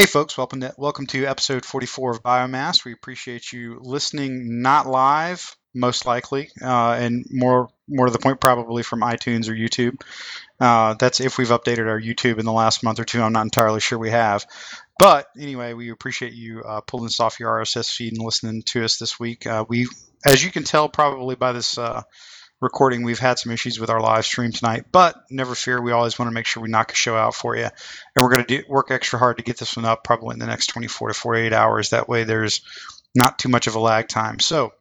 Hey, folks, welcome to, welcome to episode 44 of Biomass. We appreciate you listening, not live, most likely, uh, and more more to the point, probably from iTunes or YouTube. Uh, that's if we've updated our YouTube in the last month or two. I'm not entirely sure we have. But anyway, we appreciate you uh, pulling this off your RSS feed and listening to us this week. Uh, we, as you can tell, probably by this uh, recording, we've had some issues with our live stream tonight, but never fear. We always want to make sure we knock a show out for you. And we're going to work extra hard to get this one up probably in the next 24 to 48 hours. That way there's not too much of a lag time. So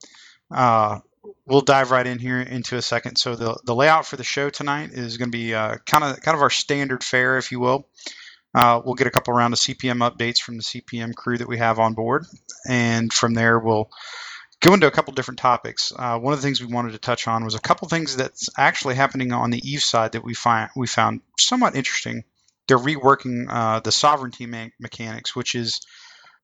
uh, we'll dive right in here into a second. So the, the layout for the show tonight is going to be kind of kind of our standard fare, if you will. Uh, we'll get a couple round of CPM updates from the CPM crew that we have on board, and from there we'll go into a couple different topics. Uh, one of the things we wanted to touch on was a couple things that's actually happening on the Eve side that we find we found somewhat interesting. They're reworking uh, the sovereignty me- mechanics, which is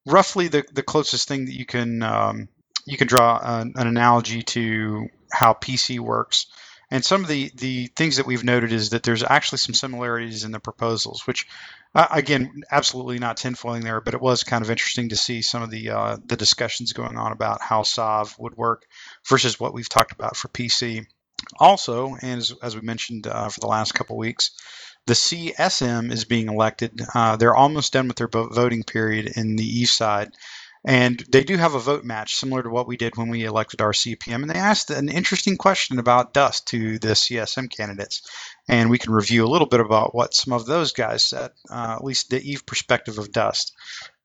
roughly the, the closest thing that you can um, you can draw an, an, analogy to how PC works. And some of the, the things that we've noted is that there's actually some similarities in the proposals, which uh, again, absolutely not tinfoiling there, but it was kind of interesting to see some of the uh, the discussions going on about how SOV would work versus what we've talked about for PC. Also, and as, as we mentioned uh, for the last couple weeks, the CSM is being elected. Uh, they're almost done with their voting period in the east side. And they do have a vote match similar to what we did when we elected our CPM. And they asked an interesting question about dust to the CSM candidates and we can review a little bit about what some of those guys said, uh, at least the Eve perspective of dust.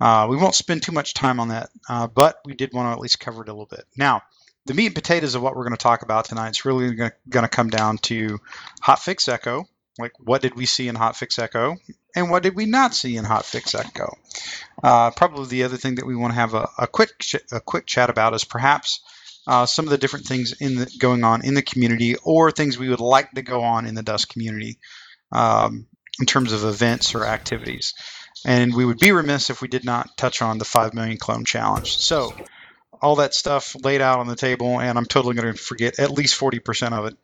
Uh, we won't spend too much time on that, uh, but we did want to at least cover it a little bit. Now, the meat and potatoes of what we're going to talk about tonight is really going to come down to hotfix echo. Like, what did we see in hotfix echo, and what did we not see in hotfix echo? Uh, probably the other thing that we want to have a, a quick ch- a quick chat about is perhaps uh, some of the different things in the, going on in the community or things we would like to go on in the Dust community um, in terms of events or activities. And we would be remiss if we did not touch on the 5 million clone challenge. So, all that stuff laid out on the table, and I'm totally going to forget at least 40% of it.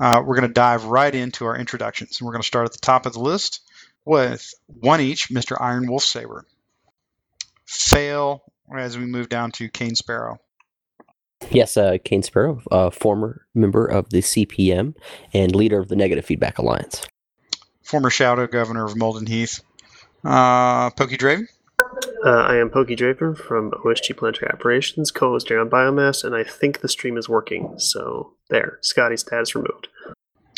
Uh, we're going to dive right into our introductions. And we're going to start at the top of the list with one each Mr. Iron Wolf Saber. Fail as we move down to Kane Sparrow. Yes, uh, Cane Sparrow, uh, former member of the CPM and leader of the Negative Feedback Alliance. Former Shadow Governor of Molden Heath. Uh, Pokey Dravon? Uh, I am Pokey Dravon from OSG Planetary Operations, co-host here on Biomass, and I think the stream is working. So there, Scotty's status removed.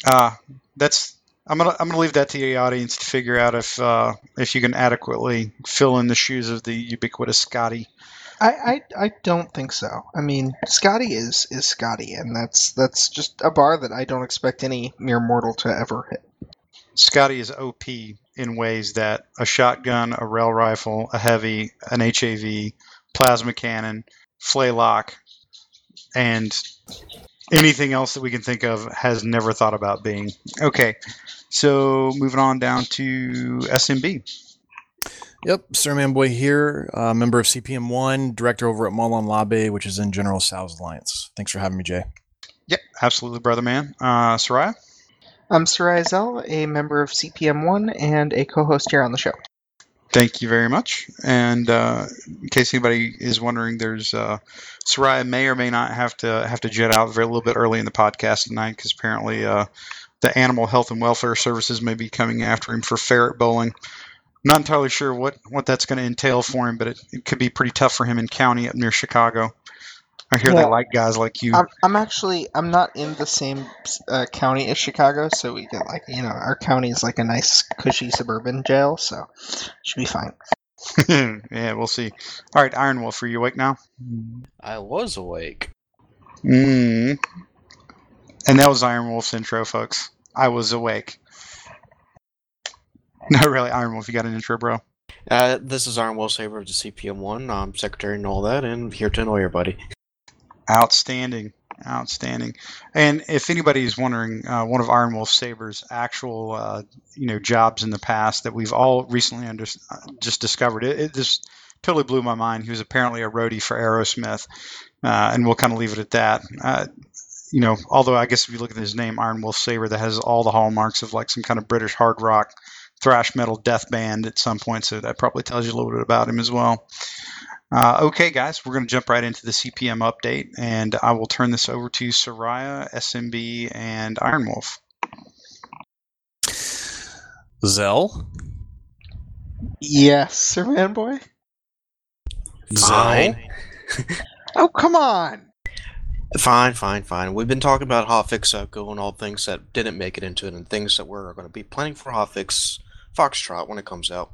Uh, that's I'm gonna I'm gonna leave that to the audience to figure out if uh, if you can adequately fill in the shoes of the ubiquitous Scotty. I, I, I don't think so. I mean, Scotty is is Scotty, and that's that's just a bar that I don't expect any mere mortal to ever hit. Scotty is OP in ways that a shotgun, a rail rifle, a heavy, an HAV, plasma cannon, flaylock, and anything else that we can think of has never thought about being. Okay, so moving on down to SMB. Yep, Starman Boy here, uh, member of CPM1, director over at Molon Labe, which is in General Tso's Alliance. Thanks for having me, Jay. Yep, absolutely, brother man. Uh, Soraya? I'm Soraya Zell, a member of CPM1 and a co host here on the show. Thank you very much. And uh, in case anybody is wondering, there's uh, Soraya may or may not have to have to jet out very, a little bit early in the podcast tonight because apparently uh, the Animal Health and Welfare Services may be coming after him for ferret bowling not entirely sure what, what that's going to entail for him, but it, it, could be pretty tough for him in county up near Chicago. I hear yeah, they like guys like you. I'm, I'm, actually I'm not in the same uh, county as Chicago, so we get like you know our county is like a nice cushy suburban jail, so should be fine. yeah, we'll see. All right, Iron Wolf, are you awake now? I was awake. Mm. And that was Iron Wolf's intro, folks. I was awake. No, really, Iron Wolf, you got an intro, bro? Uh, this is Iron Wolf Saber of the CPM1. I'm secretary and all that, and here to annoy everybody. Outstanding. Outstanding. And if anybody is wondering, uh, one of Iron Wolf Saber's actual, uh, you know, jobs in the past that we've all recently under, uh, just discovered, it, it, just totally blew my mind. He was apparently a roadie for Aerosmith, uh, and we'll kind of leave it at that. Uh, you know, although I guess if you look at his name, Iron Wolf Saber, that has all the hallmarks of like some kind of British hard rock thrash metal death band at some point, so that probably tells you a little bit about him as well. Uh, okay, guys, we're going to jump right into the CPM update, and I will turn this over to Soraya, SMB, and Iron Wolf. Zell. Yes, Sir Man Boy. Fine. Oh, come on. Fine, fine, fine. We've been talking about Hotfix Echo and all things that didn't make it into it and things that we're going to be planning for Hotfix Foxtrot when it comes out.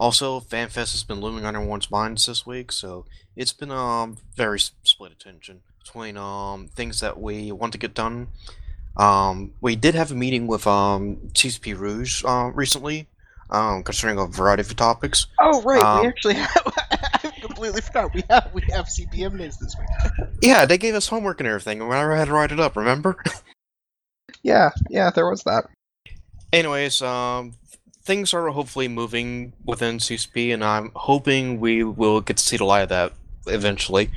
Also, FanFest has been looming on everyone's minds this week, so it's been um very split attention between um things that we want to get done. Um, we did have a meeting with um CCP Rouge uh, recently, um concerning a variety of topics. Oh, right. Um, we actually have. I completely forgot. We have we have CPM news this week. Yeah, they gave us homework and everything, and I had to write it up. Remember? Yeah, yeah, there was that. Anyways, um, things are hopefully moving within CSP, and I'm hoping we will get to see the light of that eventually.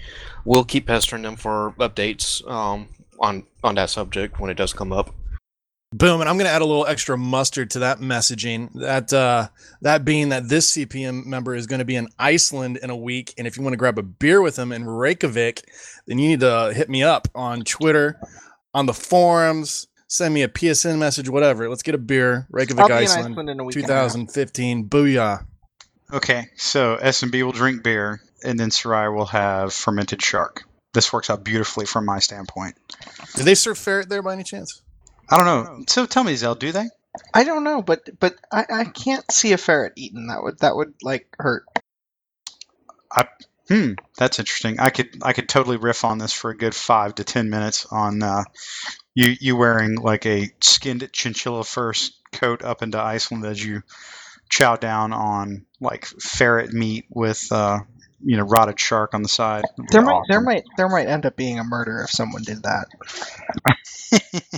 We'll keep pestering them for updates um, on on that subject when it does come up. Boom, and I'm going to add a little extra mustard to that messaging. That uh, that being that this CPM member is going to be in Iceland in a week, and if you want to grab a beer with him in Reykjavik, then you need to hit me up on Twitter, on the forums, send me a PSN message, whatever. Let's get a beer, Reykjavik, I'll be in Iceland, Iceland in a week. and a 2015. Booyah! Okay, so SMB will drink beer, and then Soraya will have fermented shark. This works out beautifully from my standpoint. Do they serve ferret there by any chance? I don't know. So tell me, Zell, do they? I don't know, but but I, I can't see a ferret eaten. That would that would like hurt. Hmm, that's interesting. I could I could totally riff on this for a good five to ten minutes on uh, you you wearing like a skinned chinchilla fur coat up into Iceland as you chow down on like ferret meat with uh, you know rotted shark on the side. There might there might there might end up being a murder if someone did that.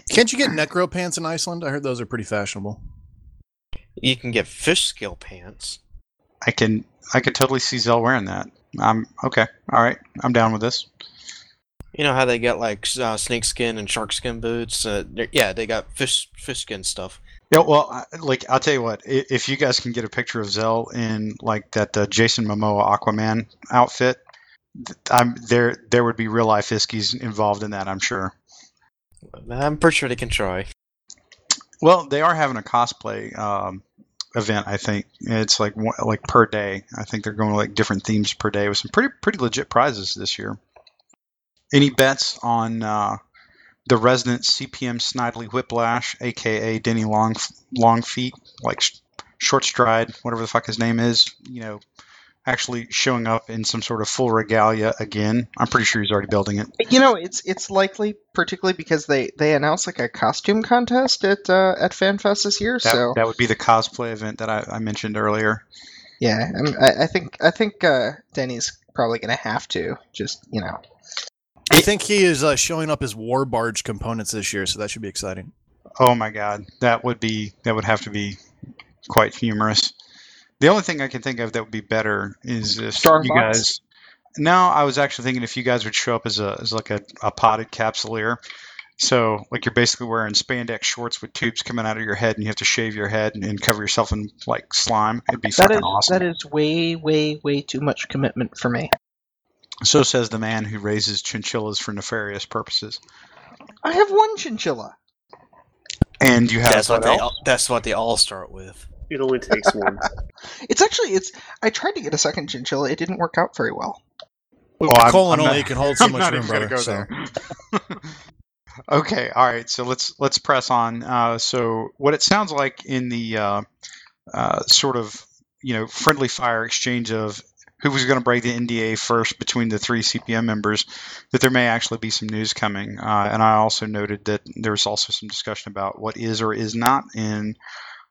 Can't you get necro pants in Iceland? I heard those are pretty fashionable. You can get fish scale pants. I can I could totally see Zell wearing that. I'm okay. All right, I'm down with this. You know how they get like uh, snake skin and shark skin boots? Uh, yeah, they got fish fish skin stuff. Yeah, well, I- like I'll tell you what, if you guys can get a picture of Zell in like that uh, Jason Momoa Aquaman outfit, I'm there. There would be real life Iskies involved in that. I'm sure. I'm pretty sure they can try. Well, they are having a cosplay um, event. I think it's like like per day. I think they're going to like different themes per day with some pretty pretty legit prizes this year. Any bets on uh, the resident CPM Snidely Whiplash, aka Denny Long Longfeet, like sh- short stride, whatever the fuck his name is? You know, actually showing up in some sort of full regalia again. I'm pretty sure he's already building it. You know, it's it's likely, particularly because they they announced like a costume contest at uh, at FanFest this year. That, so that would be the cosplay event that I, I mentioned earlier. yeah, I, mean, I, I think I think uh, Denny's probably gonna have to just you know. I think he is uh, showing up as war barge components this year, so that should be exciting. Oh my god, that would be that would have to be quite humorous. The only thing I can think of that would be better is if Strong you box? guys. No, I was actually thinking if you guys would show up as a as like a, a potted capsuleer. So like you're basically wearing spandex shorts with tubes coming out of your head, and you have to shave your head and, and cover yourself in like slime. It'd be That fucking is awesome. that is way way way too much commitment for me. So says the man who raises chinchillas for nefarious purposes. I have one chinchilla. And you have That's what what they. All, that's what they all start with. It only takes one. It's actually it's. I tried to get a second chinchilla. It didn't work out very well. Oh, I'm- colon I'm only not- can hold so I'm much room, even brother. go so. there. okay, all right. So let's let's press on. Uh, so what it sounds like in the uh, uh, sort of you know friendly fire exchange of who was going to break the NDA first between the three CPM members, that there may actually be some news coming. Uh, and I also noted that there was also some discussion about what is or is not in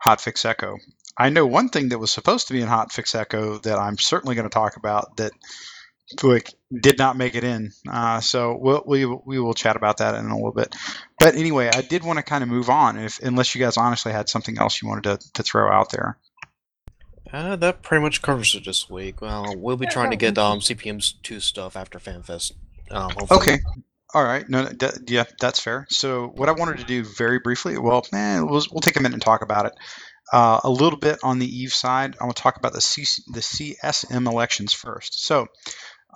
Hotfix Echo. I know one thing that was supposed to be in Hotfix Echo that I'm certainly going to talk about that like did not make it in. Uh, so we'll, we we will chat about that in a little bit. But anyway, I did want to kind of move on, if unless you guys honestly had something else you wanted to, to throw out there. Uh, that pretty much covers it this week. Well, we'll be trying to get um CPM's two stuff after FanFest. Um. Okay. All right. No, yeah, that's fair. So what I wanted to do very briefly, well, eh, we'll, we'll take a minute and talk about it. Uh, a little bit on the Eve side, I want to talk about the, C- the CSM elections first. So,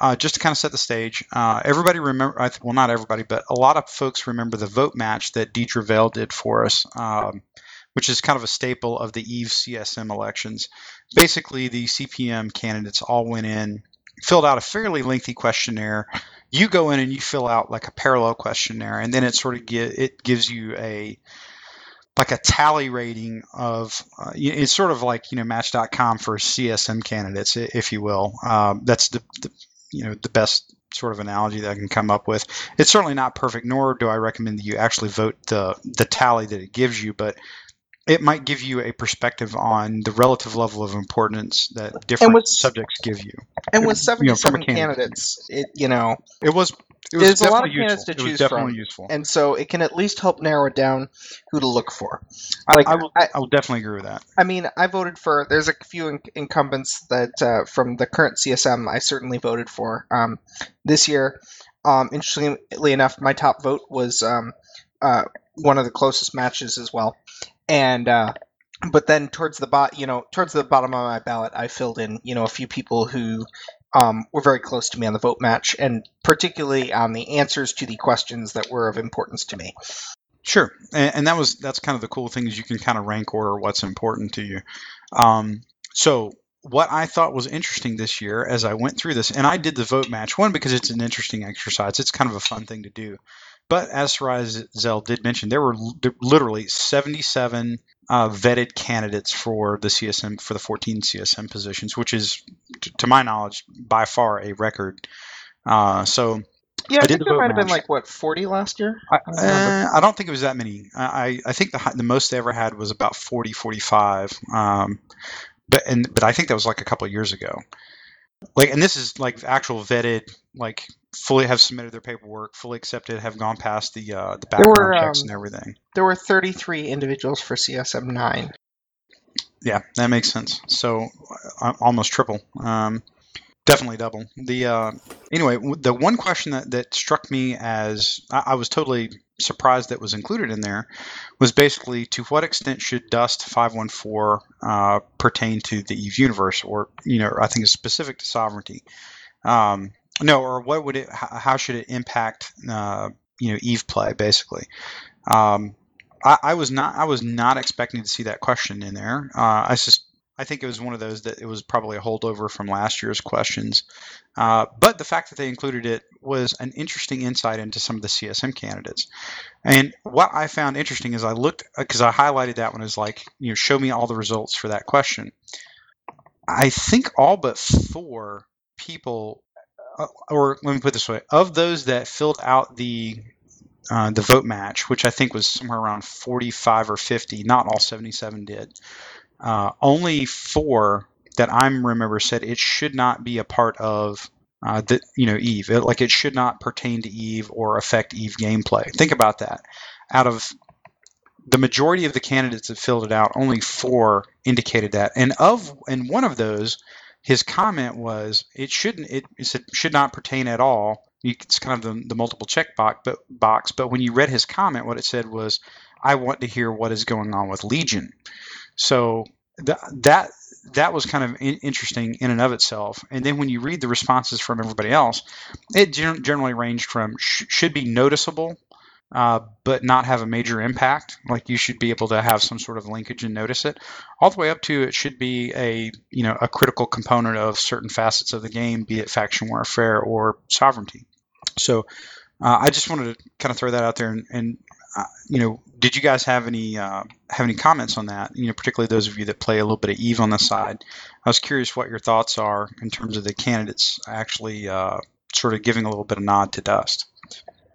uh, just to kind of set the stage, uh, everybody remember, well, not everybody, but a lot of folks remember the vote match that Deidre did for us, um, which is kind of a staple of the Eve CSM elections. Basically, the CPM candidates all went in, filled out a fairly lengthy questionnaire. You go in and you fill out like a parallel questionnaire, and then it sort of gi- it gives you a like a tally rating of uh, it's sort of like you know match.com for csm candidates if you will um, that's the, the you know the best sort of analogy that i can come up with it's certainly not perfect nor do i recommend that you actually vote the the tally that it gives you but it might give you a perspective on the relative level of importance that different with- subjects give you And with you know, from a 77 candidate. candidates, it you know, it was it was There's a lot of candidates useful. to choose from. useful and so it can at least help narrow it down who to look for. I, like, I will I- I will definitely agree with that I mean, I voted for. There's a few in- incumbents that uh, from the current CSM I certainly voted for um, this year. Um, interestingly enough, my top vote was um, uh, one of the closest matches as well, and uh, but then towards the bot, you know, towards the bottom of my ballot, I filled in, you know, a few people who um, were very close to me on the vote match, and particularly on the answers to the questions that were of importance to me. Sure, and, and that was that's kind of the cool thing is you can kind of rank order what's important to you. Um, so what I thought was interesting this year as I went through this, and I did the vote match one because it's an interesting exercise. It's kind of a fun thing to do. But as Sarai Zell did mention, there were literally 77 uh, vetted candidates for the CSM for the 14 CSM positions, which is, t- to my knowledge, by far a record. Uh, so Yeah, I I, think the there might have been like what 40 last year. I, uh, I don't think it was that many. I, I think the the most they ever had was about 40, 45. Um, but and but I think that was like a couple of years ago. Like, and this is like actual vetted, like fully have submitted their paperwork, fully accepted, have gone past the uh, the background were, checks um, and everything. There were 33 individuals for CSM 9. Yeah, that makes sense. So uh, almost triple. Um, definitely double. The uh, anyway, the one question that, that struck me as I, I was totally surprised that was included in there was basically to what extent should Dust 514 uh, pertain to the Eve universe, or you know, I think it's specific to sovereignty. Um, no, or what would it? How, should it impact uh, you know Eve play basically? Um, I, I was not I was not expecting to see that question in there. Uh, I just I think it was one of those that it was probably a holdover from last year's questions. Uh, but the fact that they included it was an interesting insight into some of the CSM candidates. And what I found interesting is I looked because I highlighted that one as like you know show me all the results for that question. I think all but four people, uh, or let me put this way, of those that filled out the uh, the vote match, which I think was somewhere around 45 or 50. Not all 77 did. Uh, only four that I remember said it should not be a part of uh, the you know Eve. It, like it should not pertain to Eve or affect Eve gameplay. Think about that. Out of the majority of the candidates that filled it out, only four indicated that, and of and one of those, his comment was it shouldn't it, it should not pertain at all. It's kind of the, the multiple check box, but box. But when you read his comment, what it said was, "I want to hear what is going on with Legion." So th- that that was kind of in- interesting in and of itself. And then when you read the responses from everybody else, it gen- generally ranged from sh- should be noticeable, uh, but not have a major impact. Like you should be able to have some sort of linkage and notice it, all the way up to it should be a you know a critical component of certain facets of the game, be it faction warfare or sovereignty. So uh, I just wanted to kind of throw that out there and. and uh, you know, did you guys have any uh, have any comments on that? You know, particularly those of you that play a little bit of Eve on the side. I was curious what your thoughts are in terms of the candidates actually uh, sort of giving a little bit of nod to Dust.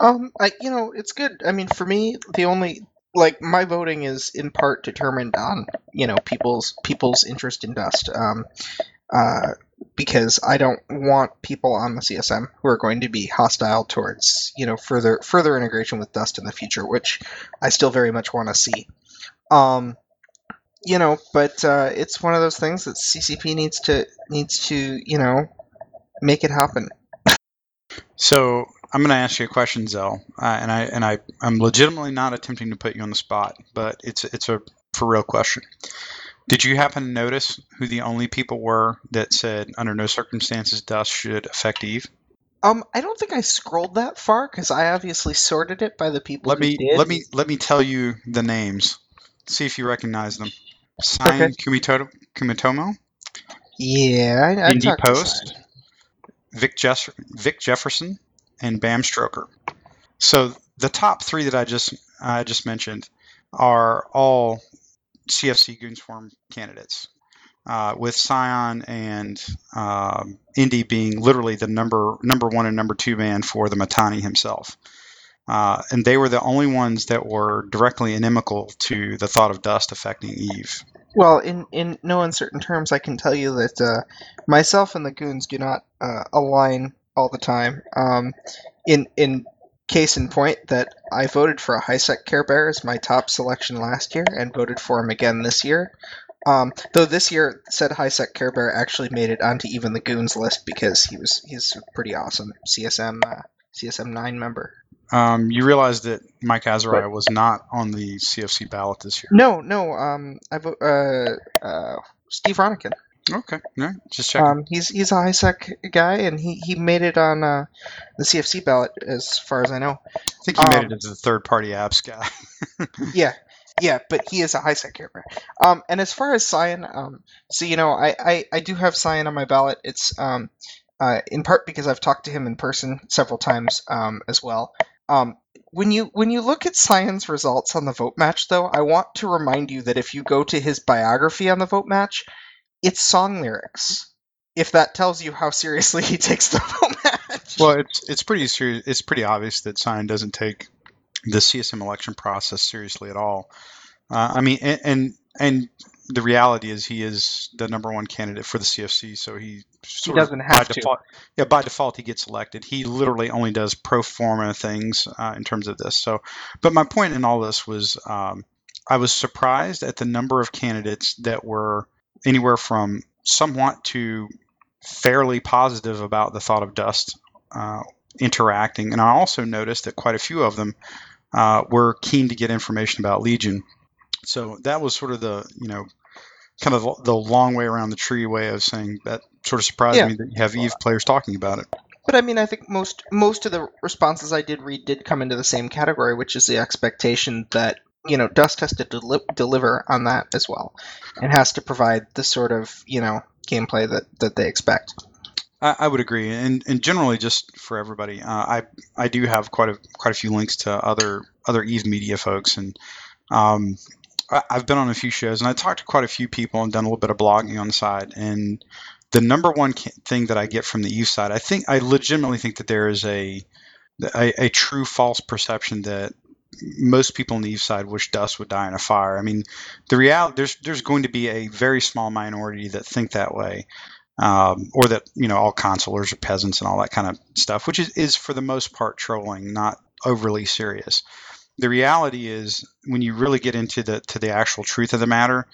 Um, I you know it's good. I mean, for me, the only like my voting is in part determined on you know people's people's interest in Dust. Um, uh, because I don't want people on the CSM who are going to be hostile towards you know further further integration with Dust in the future, which I still very much want to see. Um, you know, but uh, it's one of those things that CCP needs to needs to you know make it happen. So I'm going to ask you a question, Zell, uh, and I and I I'm legitimately not attempting to put you on the spot, but it's it's a for real question. Did you happen to notice who the only people were that said under no circumstances dust should affect Eve? Um, I don't think I scrolled that far because I obviously sorted it by the people Let who me did. let me let me tell you the names. See if you recognize them. Sign Okay. Kumito, Kumitomo, Yeah, I, I Indie Post. Vic, Jeff, Vic Jefferson, and Bam Stroker. So the top three that I just I just mentioned are all CFC Goonswarm candidates, uh, with Sion and um, Indy being literally the number number one and number two man for the Mittani himself. Uh, and they were the only ones that were directly inimical to the thought of dust affecting Eve. Well, in, in no uncertain terms, I can tell you that uh, myself and the goons do not uh, align all the time. Um, in in case in point, that I voted for a Highsec Care Bear as my top selection last year, and voted for him again this year. Um, though this year, said Highsec Care Bear actually made it onto even the goons list because he was he's a pretty awesome CSM uh, CSM nine member. Um, you realize that Mike Azariah was not on the CFC ballot this year. No, no, um, I vote uh, uh, Steve Ronuken. Okay, no, just checking. Um, he's he's a high sec guy, and he, he made it on uh, the CFC ballot, as far as I know. I think he made um, it as a third party apps guy. Yeah, yeah, but he is a high sec character. Um, and as far as Sion, um, so you know, I, I, I do have Sion on my ballot. It's um, uh, in part because I've talked to him in person several times, um, as well. Um, when you when you look at Sion's results on the vote match, though, I want to remind you that if you go to his biography on the vote match, it's song lyrics. If that tells you how seriously he takes the vote match. well, it's it's pretty serious. It's pretty obvious that Sign doesn't take the CSM election process seriously at all. Uh, I mean, and, and and the reality is he is the number one candidate for the CFC, so he sort doesn't of, have by to. default. Yeah, by default he gets elected. He literally only does pro forma things uh, in terms of this. So, but my point in all this was, um, I was surprised at the number of candidates that were anywhere from somewhat to fairly positive about the thought of dust uh, interacting. And I also noticed that quite a few of them uh, were keen to get information about Legion. So that was sort of the, you know, kind of the long way around the tree way of saying that sort of surprised Yeah. me that you have Eve players talking about it. But I mean, I think most most of the responses I did read did come into the same category, which is the expectation that you know Dust has to deli- deliver on that as well, and has to provide the sort of you know gameplay that that they expect. I, I would agree, and and generally just for everybody, uh, I I do have quite a quite a few links to other other Eve Media folks, and um, I, I've been on a few shows, and I talked to quite a few people and done a little bit of blogging on the side, and the number one thing that I get from the Eve side, I think I legitimately think that there is a a, a true false perception that most people on the east side wish Dust would die in a fire. I mean, the reality there's there's going to be a very small minority that think that way um, or that you know all consulars are peasants and all that kind of stuff, which is, is for the most part trolling, not overly serious. The reality is when you really get into the to the actual truth of the matter,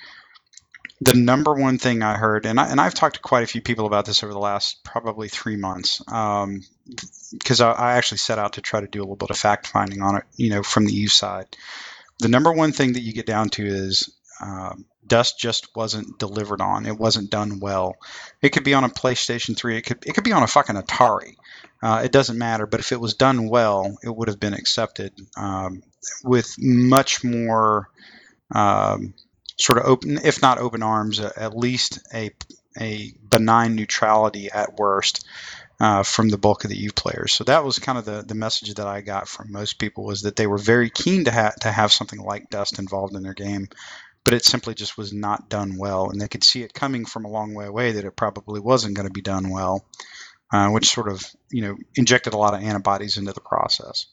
the number one thing I heard, and I, and I've talked to quite a few people about this over the last probably three months, because I, I actually set out to try to do a little bit of fact finding on it, you know, from the Eve side. The number one thing that you get down to is um, Dust just wasn't delivered on. It wasn't done well. It could be on a PlayStation 3. It could it could be on a fucking Atari. Uh, it doesn't matter. But if it was done well, it would have been accepted um, with much more um, sort of open, if not open arms, uh, at least a a benign neutrality at worst. Uh, from the bulk of the Eve players, so that was kind of the, the message that I got from most people was that they were very keen to to have something like Dust involved in their game, but it simply just was not done well, and they could see it coming from a long way away that it probably wasn't going to be done well, uh, which sort of you know injected a lot of antibodies into the process.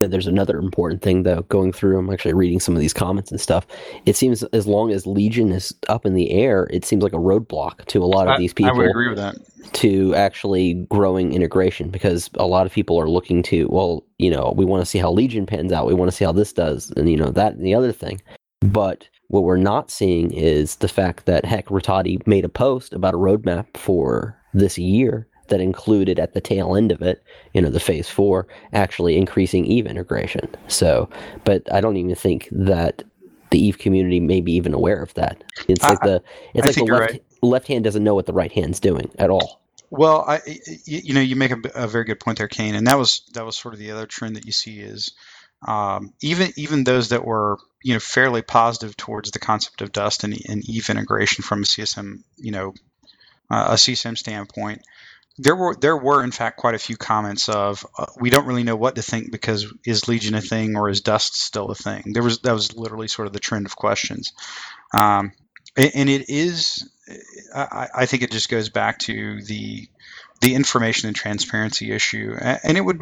There's another important thing though. Going through, I'm actually reading some of these comments and stuff. It seems as long as Legion is up in the air, it seems like a roadblock to a lot of I- these people I would agree with that. to actually growing integration because a lot of people are looking to, well, you know, we want to see how Legion pans out. We want to see how this does, and you know that and the other thing. But what we're not seeing is the fact that heck, Rattati made a post about a roadmap for this year that included at the tail end of it, you know, the phase four, actually increasing Eve integration. So, but I don't even think that the Eve community may be even aware of that. It's I- like the it's I like the think you're left left hand doesn't know what the right hand's doing at all. Well, I, you know, you make a, a very good point there, Kane, and that was that was sort of the other trend that you see is um, even even those that were you know fairly positive towards the concept of Dust and, and Eve integration from a CSM, you know, uh, a CSM standpoint. There were there were in fact quite a few comments of uh, we don't really know what to think because is Legion a thing or is Dust still a thing? There was that was literally sort of the trend of questions, um, and, and it is I, I think it just goes back to the the information and transparency issue, and it would,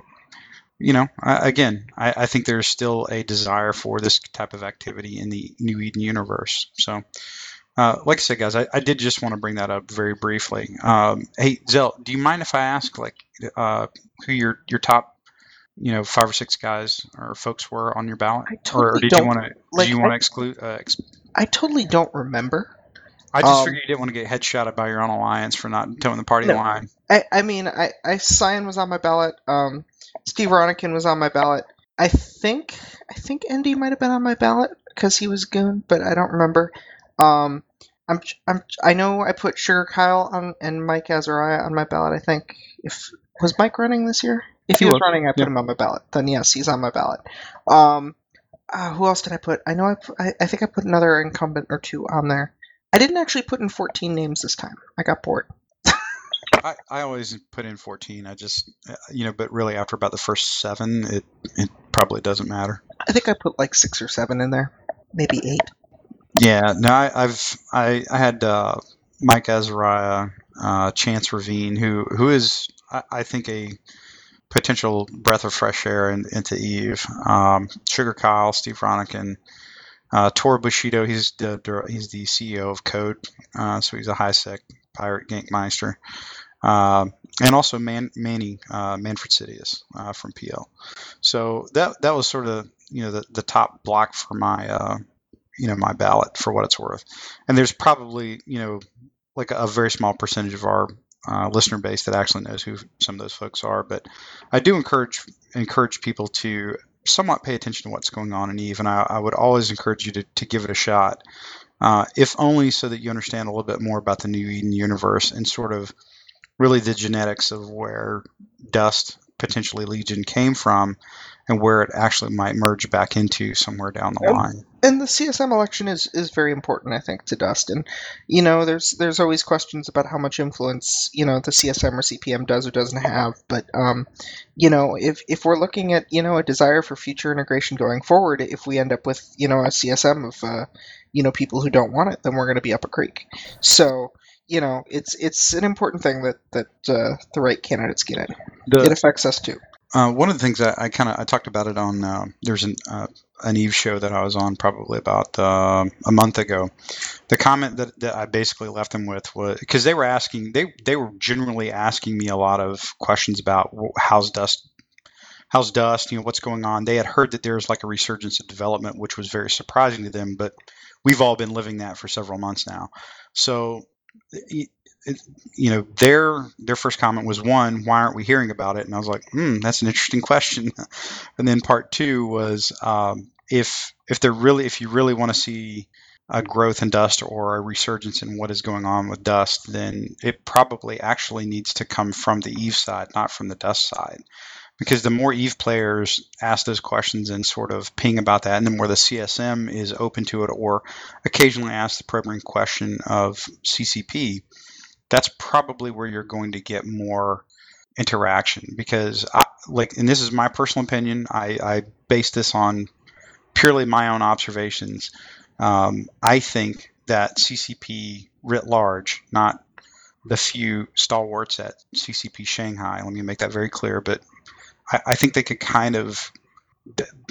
you know, I- again, I, I think there's still a desire for this type of activity in the New Eden universe. So, uh, like I said, guys, I, I did just want to bring that up very briefly. Um, hey, Zell, do you mind if I ask, like, uh, who your your top, you know, five or six guys or folks were on your ballot, I or, did you want to? like, do you want to exclude? Uh, ex- I totally don't remember. I just Um, figured you didn't want to get headshotted by your own alliance for not toeing the party No. line. I, I mean, I, I Sion was on my ballot. Um, Steve Ronuken was on my ballot. I think I think Andy might have been on my ballot because he was goon, but I don't remember. Um, I'm I'm I know I put Sugar Kyle on and Mike Azariah on my ballot. I think if was Mike running this year. If he He was was, running, I put yeah. him on my ballot. Then yes, he's on my ballot. Um, uh, who else did I put? I know I, put, I I think I put another incumbent or two on there. I didn't actually put in 14 names this time. I got bored. I, I always put in 14. I just, uh, you know, but really after about the first seven, it, it probably doesn't matter. I think I put like six or seven in there, maybe eight. Yeah, no, I, I've, I, I had uh, Mike Azariah, uh, Chance Ravinne, who, who is, I, I think, a potential breath of fresh air in, into Eve. Um, Sugar Kyle, Steve Ronuken, uh, Tor Bushido, he's the, he's the CEO of Code, uh, so he's a high sec pirate gankmeister. Um, and also Man, Manny uh, Manfred Sidious uh, from PL. So that that was sort of you know the, the top block for my uh, you know my ballot for what it's worth. And there's probably you know like a, very small percentage of our uh, listener base that actually knows who some of those folks are. But I do encourage encourage people to somewhat pay attention to what's going on in Eve, and I, I would always encourage you to, to give it a shot, uh, if only so that you understand a little bit more about the New Eden universe and sort of really the genetics of where dust potentially legion came from and where it actually might merge back into somewhere down the Um, line And the CSM election is, is very important, I think, to Dustin. You know, there's there's always questions about how much influence you know the CSM or CPM does or doesn't have. But um, you know, if if we're looking at you know a desire for future integration going forward, if we end up with you know a CSM of uh, you know people who don't want it, then we're going to be up a creek. So you know, it's it's an important thing that that uh, the right candidates get it. The- it affects us too. Uh, one of the things I, I kind of I talked about it on uh, there's an uh, an Eve show that I was on probably about uh, a month ago. The comment that, that I basically left them with was because they were asking they they were generally asking me a lot of questions about how's dust how's dust you know what's going on. They had heard that there's like a resurgence of development, which was very surprising to them, but we've all been living that for several months now. So. You know their their first comment was one why aren't we hearing about it? And i was like hmm that's an interesting question. And then part two was um, if if they're really if you really want to see a growth in dust or a resurgence in what is going on with dust then it probably actually needs to come from the eve side not from the dust side. Because the more eve players ask those questions and sort of ping about that and the more the csm is open to it or occasionally ask the probing question of ccp that's probably where you're going to get more interaction because I, like and this is my personal opinion. I, I base this on purely my own observations. Um, i think that ccp writ large not the few stalwarts at ccp shanghai let me make that very clear but i, I think they could kind of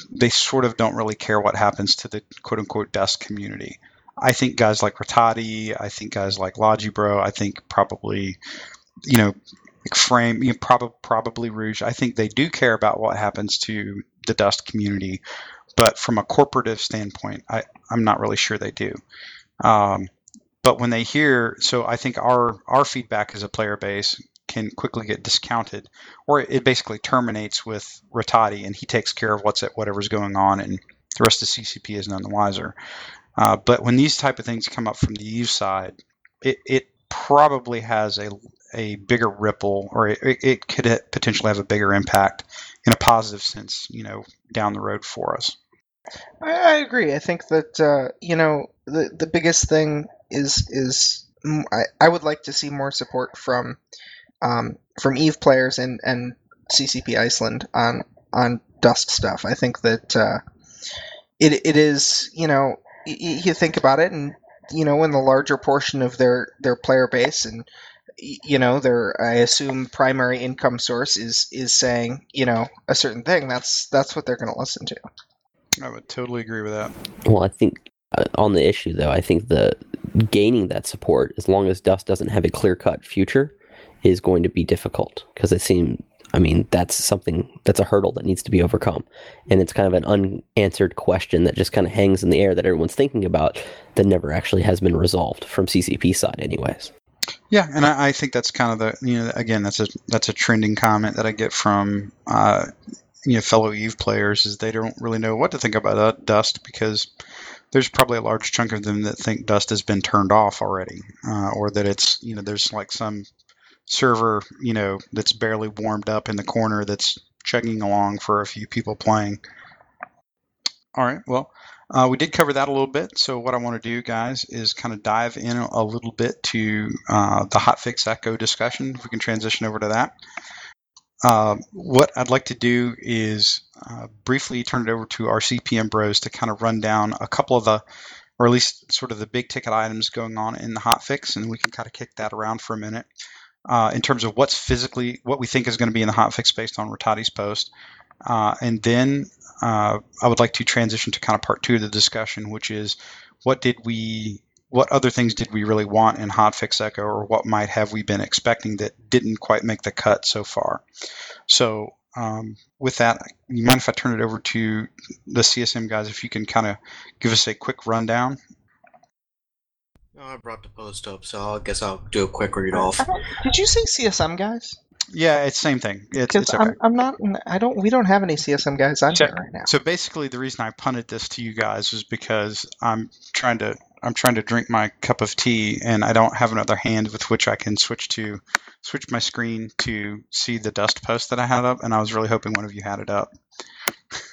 they sort of don't really care what happens to the quote unquote dust community I think guys like Rattati, I think guys like Logibro, I think probably, you know, Frame, you know, probably probably Rouge. I think they do care about what happens to the Dust community, but from a corporative standpoint, I I'm not really sure they do. Um, but when they hear, so I think our our feedback as a player base can quickly get discounted, or it basically terminates with Rattati, and he takes care of what's at whatever's going on and the rest of CCP is none the wiser. Uh, but when these type of things come up from the Eve side, it, it probably has a, a bigger ripple, or it, it could potentially have a bigger impact in a positive sense, you know, down the road for us. I, agree. I think that uh, you know the the biggest thing is is I, I would like to see more support from um, from Eve players and and CCP Iceland on on Dust stuff. I think that uh, it it is you know you think about it and you know in the larger portion of their their player base and you know their I assume primary income source is is saying you know a certain thing. That's that's what they're going to listen to. I would totally agree with that. Well, I think uh, on the issue though, I think the gaining that support, as long as Dust doesn't have a clear cut future, is going to be difficult because it seems. I mean, that's something that's a hurdle that needs to be overcome, and it's kind of an unanswered question that just kind of hangs in the air that everyone's thinking about that never actually has been resolved from CCP side, anyways. Yeah, and I, I think that's kind of the you know again that's a that's a trending comment that I get from uh, you know fellow Eve players is they don't really know what to think about Dust because there's probably a large chunk of them that think Dust has been turned off already, uh, or that it's you know there's like some server you know that's barely warmed up in the corner that's chugging along for a few people playing. All right, well. Uh, we did cover that a little bit. So what I want to do, guys, is kind of dive in a little bit to uh, the hotfix echo discussion. If we can transition over to that. Uh, what I'd like to do is uh, briefly turn it over to our CPM bros to kind of run down a couple of the, or at least sort of the big ticket items going on in the hotfix, and we can kind of kick that around for a minute. Uh, in terms of what's physically, what we think is going to be in the hotfix based on Rattati's post. Uh, and then uh, I would like to transition to kind of part two of the discussion, which is what did we what other things did we really want in Hotfix Echo, or what might have we been expecting that didn't quite make the cut so far? So, um, with that, you mind if I turn it over to the CSM guys? If you can kind of give us a quick rundown. I brought the post up, so I guess I'll do a quick read off. Did you say CSM guys? Yeah, it's same thing. It's, it's okay. I'm, I'm, not. I don't. We don't have any CSM guys on so, here right now. So basically, the reason I punted this to you guys is because I'm trying to I'm trying to drink my cup of tea and I don't have another hand with which I can switch to switch my screen to see the dust post that I had up and I was really hoping one of you had it up.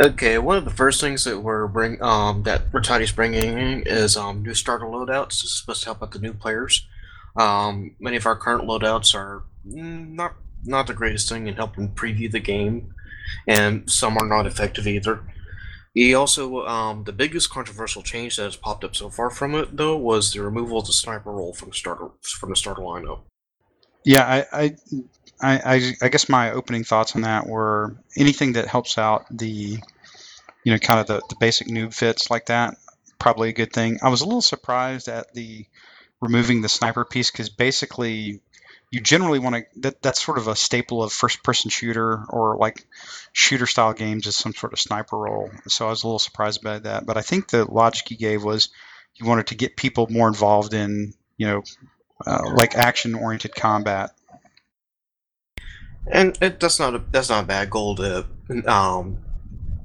Okay, one of the first things that we're bring um that Rattati's bringing is um new starter loadouts. This is supposed to help out the new players. Um, many of our current loadouts are not not the greatest thing in helping preview the game, and some are not effective either. He also, um, the biggest controversial change that has popped up so far from it, though, was the removal of the sniper role from starter from the starter lineup. Yeah, I, I, I, I guess my opening thoughts on that were anything that helps out the, you know, kind of the, the basic noob fits like that, probably a good thing. I was a little surprised at the removing the sniper piece because basically you generally want to that, that's sort of a staple of first person shooter or like shooter style games is some sort of sniper role. So i was a little surprised by that. But i think the logic he gave was he wanted to get people more involved in you know uh, like action oriented combat and it, that's not a that's not a bad goal to um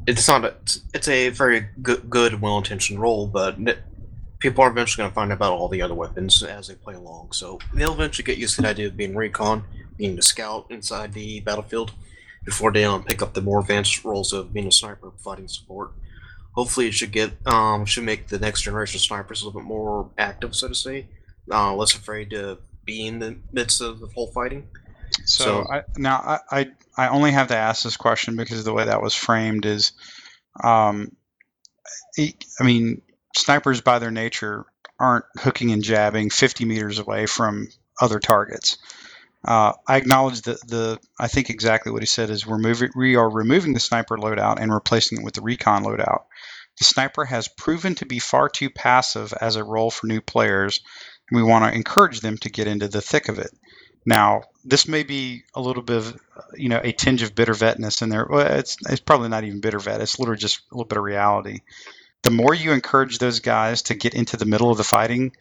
it's not a, it's a very good good well intentioned role but people are eventually going to find out about all the other weapons as they play along. So they'll eventually get used to the idea of being recon, being the scout inside the battlefield, before they um, pick up the more advanced roles of being a sniper, providing support. Hopefully, it should get um, should make the next generation of snipers a little bit more active, so to say, uh, less afraid to be in the midst of the whole fighting. So, so I, now I, I I only have to ask this question because the way that was framed is, um, I mean, snipers by their nature aren't hooking and jabbing 50 meters away from other targets. Uh, I acknowledge that the I think exactly what he said is we're moving we are removing the sniper loadout and replacing it with the recon loadout. The sniper has proven to be far too passive as a role for new players, and we want to encourage them to get into the thick of it. Now, this may be a little bit of, you know, a tinge of bitter vetness in there. Well, it's, it's probably not even bitter vet. It's literally just a little bit of reality the more you encourage those guys to get into the middle of the fighting,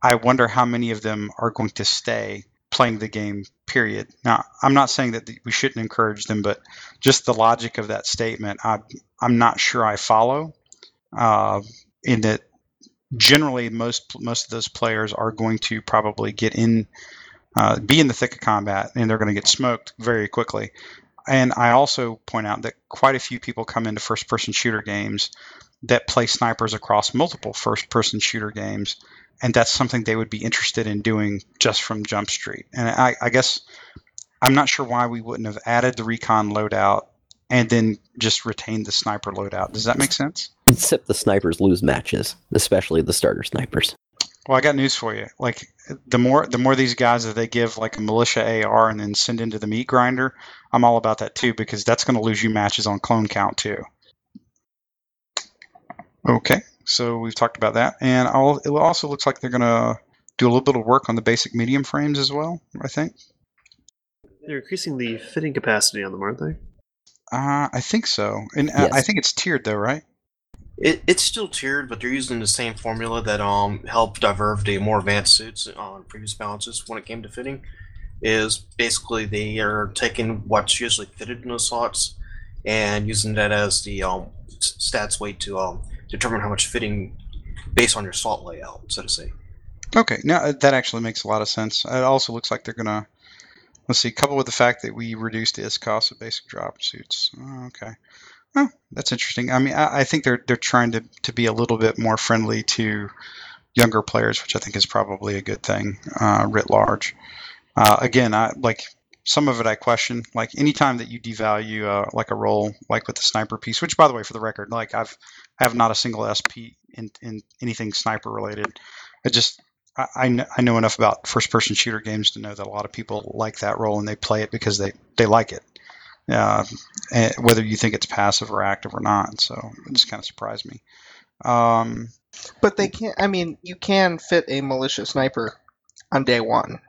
I wonder how many of them are going to stay playing the game period. Now, I'm not saying that we shouldn't encourage them, but just the logic of that statement, I, I'm not sure I follow. Uh, in that, generally, most most of those players are going to probably get in, uh, be in the thick of combat, and they're going to get smoked very quickly. And I also point out that quite a few people come into first-person shooter games that play snipers across multiple first-person shooter games and that's something they would be interested in doing just from Jump Street. And I, I guess I'm not sure why we wouldn't have added the recon loadout and then just retained the sniper loadout. Does that make sense? Except the snipers lose matches, especially the starter snipers. Well, I got news for you. Like the more the more these guys that they give like a militia AR and then send into the meat grinder, I'm all about that too because that's going to lose you matches on clone count too. Okay. So we've talked about that, and I'll, it also looks like they're going to do a little bit of work on the basic medium frames as well. I think they're increasing the fitting capacity on them, aren't they? Uh, I think so, and yes. I think it's tiered though, right? It, it's still tiered, but they're using the same formula that um helped divert the more advanced suits on previous balances when it came to fitting. Is basically they are taking what's usually fitted in those slots and using that as the um, stats weight to um, determine how much fitting based on your slot layout, so to say. Okay, now uh, that actually makes a lot of sense. It also looks like they're gonna let's see, coupled with the fact that we reduced the ISCOS of basic drop suits. Oh, okay. Oh, that's interesting. I mean, I, I, think they're they're trying to, to be a little bit more friendly to younger players, which I think is probably a good thing, uh, writ large. Uh, again, I like some of it I question. Like anytime that you devalue uh, like a role, like with the sniper piece, which by the way, for the record, like I've I have not a single SP in, in anything sniper related. It just I, I know, I know enough about first person shooter games to know that a lot of people like that role and they play it because they, they like it. Uh, whether you think it's passive or active or not. So it just kind of surprised me. Um, but they can't. I mean, you can fit a militia sniper on day one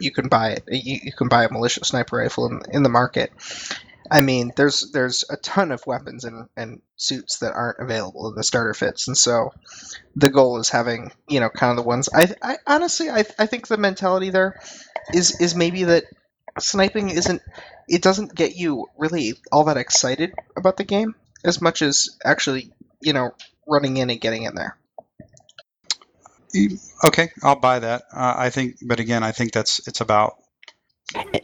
you can buy it. You, you can buy a militia sniper rifle in, in the market. I mean, there's there's a ton of weapons and, and suits that aren't available in the starter fits, and so the goal is having you know kind of the ones. I, I honestly I, I think the mentality there is is maybe that sniping isn't it doesn't get you really all that excited about the game as much as actually you know running in and getting in there. Okay, I'll buy that. Uh, I think, but again, I think that's it's about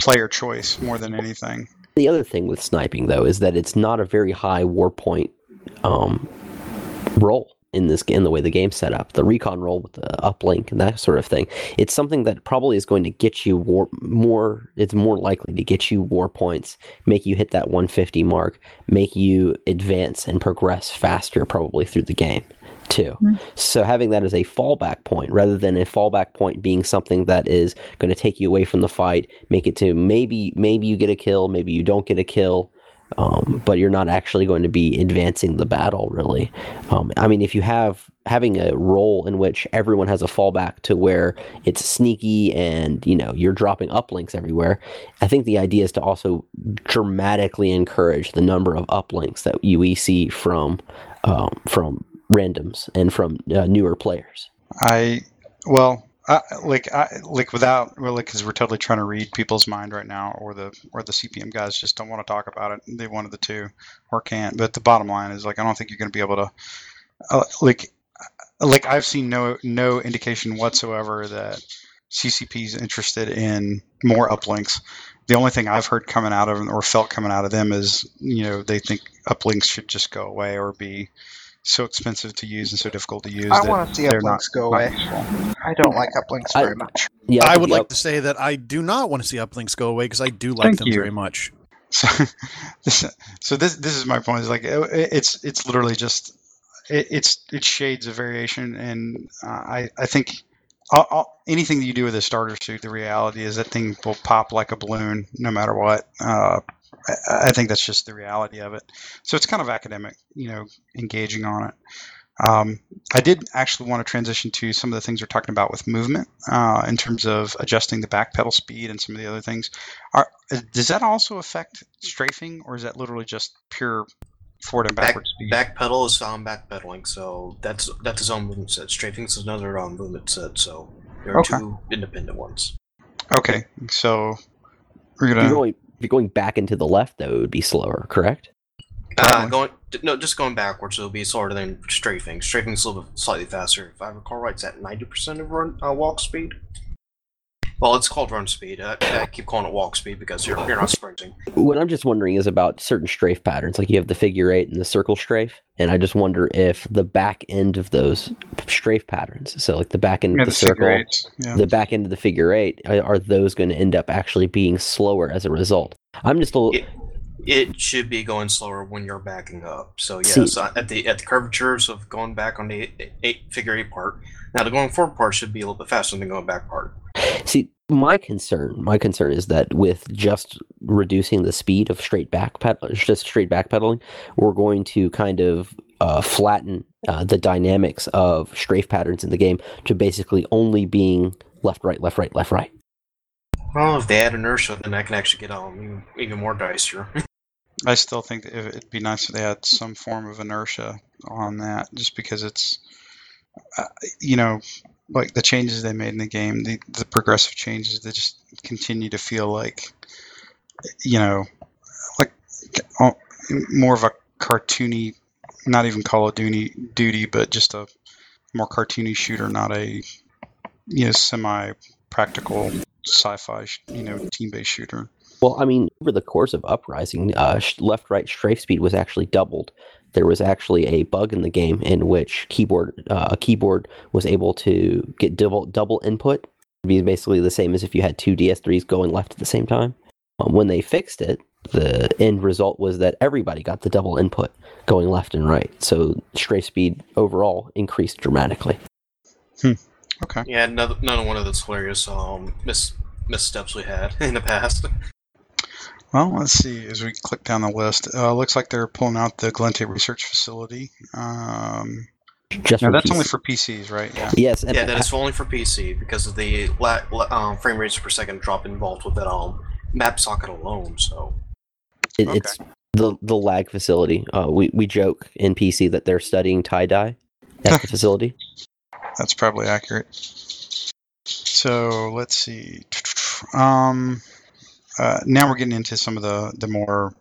player choice more than anything. The other thing with sniping, though, is that it's not a very high war point um, role in this in the way the game's set up. The recon role with the uplink and that sort of thing. It's something that probably is going to get you war more. It's more likely to get you war points, make you hit that 150 mark, make you advance and progress faster, probably through the game too. Mm-hmm. So having that as a fallback point rather than a fallback point being something that is going to take you away from the fight, make it to maybe maybe you get a kill, maybe you don't get a kill. Um, but you're not actually going to be advancing the battle really. Um, I mean, if you have having a role in which everyone has a fallback to where it's sneaky and you know you're dropping uplinks everywhere, I think the idea is to also dramatically encourage the number of uplinks that you see from um, from randoms and from uh, newer players. I well, Like I, like without really because we're totally trying to read people's mind right now, or the or the CPM guys just don't want to talk about it. They of the two or can't. But the bottom line is like I don't think you're going to be able to uh, like like I've seen no no indication whatsoever that CCP is interested in more uplinks. The only thing I've heard coming out of them or felt coming out of them is you know they think uplinks should just go away or be so expensive to use and so difficult to use. I want to see uplinks go away. I don't like uplinks very I, much. Yeah, I would like to say that I do not want to see uplinks go away because I do like Thank them you. very much. So, this, so this this is my point. Is like it, it's it's literally just it, it's it's shades of variation, and uh, I I think. I'll, I'll, anything that you do with a starter suit, the reality is that thing will pop like a balloon no matter what. Uh, I, I think that's just the reality of it. So it's kind of academic, you know, engaging on it. Um, I did actually want to transition to some of the things we're talking about with movement uh, in terms of adjusting the back pedal speed and some of the other things. Are, does that also affect strafing, or is that literally just pure forward and backward back, speed? Back pedal is on back pedaling, so that's that's its own movement set. Strafing is another um, movement set, so there are okay. two independent ones. Okay, so We're gonna. you're going if you're going back into the left, though, it would be slower. Correct? Uh, going no, just going backwards. It'll be slower than strafing. Strafing's a little bit slightly faster. If I recall right, it's at ninety percent of run uh, walk speed. Well, it's called run speed. I, I keep calling it walk speed because you're you're not sprinting. What I'm just wondering is about certain strafe patterns. Like you have the figure eight and the circle strafe, and I just wonder if the back end of those strafe patterns, so like the back end Yeah, of the the circle. Yeah. the back end of the figure eight, are, are those going to end up actually being slower as a result? I'm just a little. It, it should be going slower when you're backing up. So yes, uh, at the at the curvatures of going back on the eight, eight figure eight part. Now the going forward part should be a little bit faster than the going back part. See, my concern, my concern is that with just reducing the speed of straight back pedal, just straight back pedaling, we're going to kind of uh, flatten uh, the dynamics of strafe patterns in the game to basically only being left, right, left, right, left, right. Well, if they add inertia, then I can actually get on even, even more dicier. I still think that it'd be nice if they had some form of inertia on that, just because it's, uh, you know, like the changes they made in the game, the, the progressive changes that just continue to feel like, you know, like uh, more of a cartoony, not even Call of Duty, Duty, but just a more cartoony shooter, not a, you know, semi-practical sci-fi, you know, team-based shooter. Well, I mean, over the course of Uprising, uh, left right strafe speed was actually doubled. There was actually a bug in the game in which keyboard uh, a keyboard was able to get double double input. It'd be basically the same as if you had two DS3s going left at the same time. Um, when they fixed it, the end result was that everybody got the double input going left and right. So strafe speed overall increased dramatically. Hmm. Okay. yeah, another another one of those hilarious um mis missteps we had in the past. Well, let's see. As we click down the list, uh, looks like they're pulling out the Glente Research Facility. Um, Just now that's PC. only for PCs, right? Yeah. yes, and yeah, that is only for PC because of the la- la- um, frame rates per second drop involved with that um map socket alone. So It, Okay. It's the the lag facility. Uh, we we joke in PC that they're studying tie dye at the facility. That's probably accurate. So let's see. Um, uh, now we're getting into some of the the more,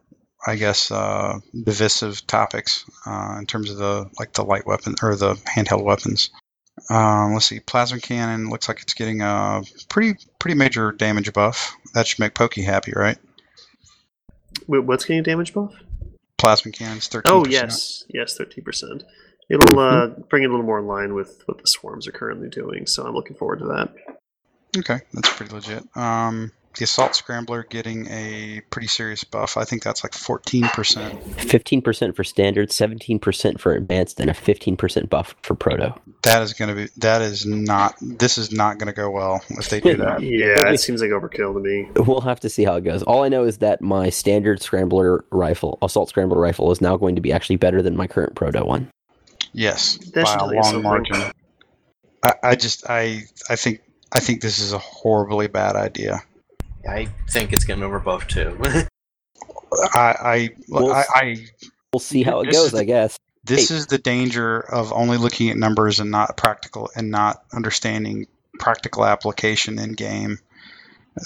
I guess, uh, divisive topics uh, in terms of the like the light weapon or the handheld weapons. Um, let's see. Plasma cannon looks like it's getting a pretty pretty major damage buff. That should make Pokey happy, right? Wait, what's getting damage buff? Plasma cannons, thirteen. Oh yes, yes, thirteen percent. It'll uh, bring it a little more in line with what the swarms are currently doing, so I'm looking forward to that. Okay, that's pretty legit. Um, the assault scrambler getting a pretty serious buff. I think that's like fourteen percent. Fifteen percent for standard, seventeen percent for advanced, and a fifteen percent buff for proto. That is going to be. That is not. This is not going to go well if they do that. Yeah, it seems like overkill to me. We'll have to see how it goes. All I know is that my standard scrambler rifle, assault scrambler rifle, is now going to be actually better than my current proto one. Yes, That should by a long something. margin. I, I just. I. I think. I think this is a horribly bad idea. I think it's getting overbuffed too. I. I. Well, I, I We'll see how it goes, the- I guess. this Hey. is the danger of only looking at numbers and not practical and not understanding practical application in game.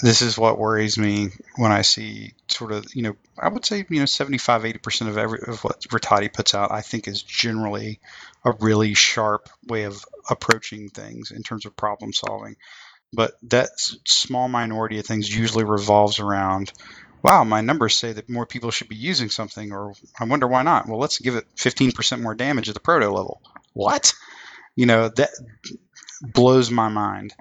This is what worries me when I see sort of, you know, I would say, you know, 75, 80% of every of what Rattati puts out, I think is generally a really sharp way of approaching things in terms of problem solving. But that small minority of things usually revolves around wow, my numbers say that more people should be using something, or I wonder why not. Well, let's give it 15% more damage at the proto level. What? You know, that blows my mind.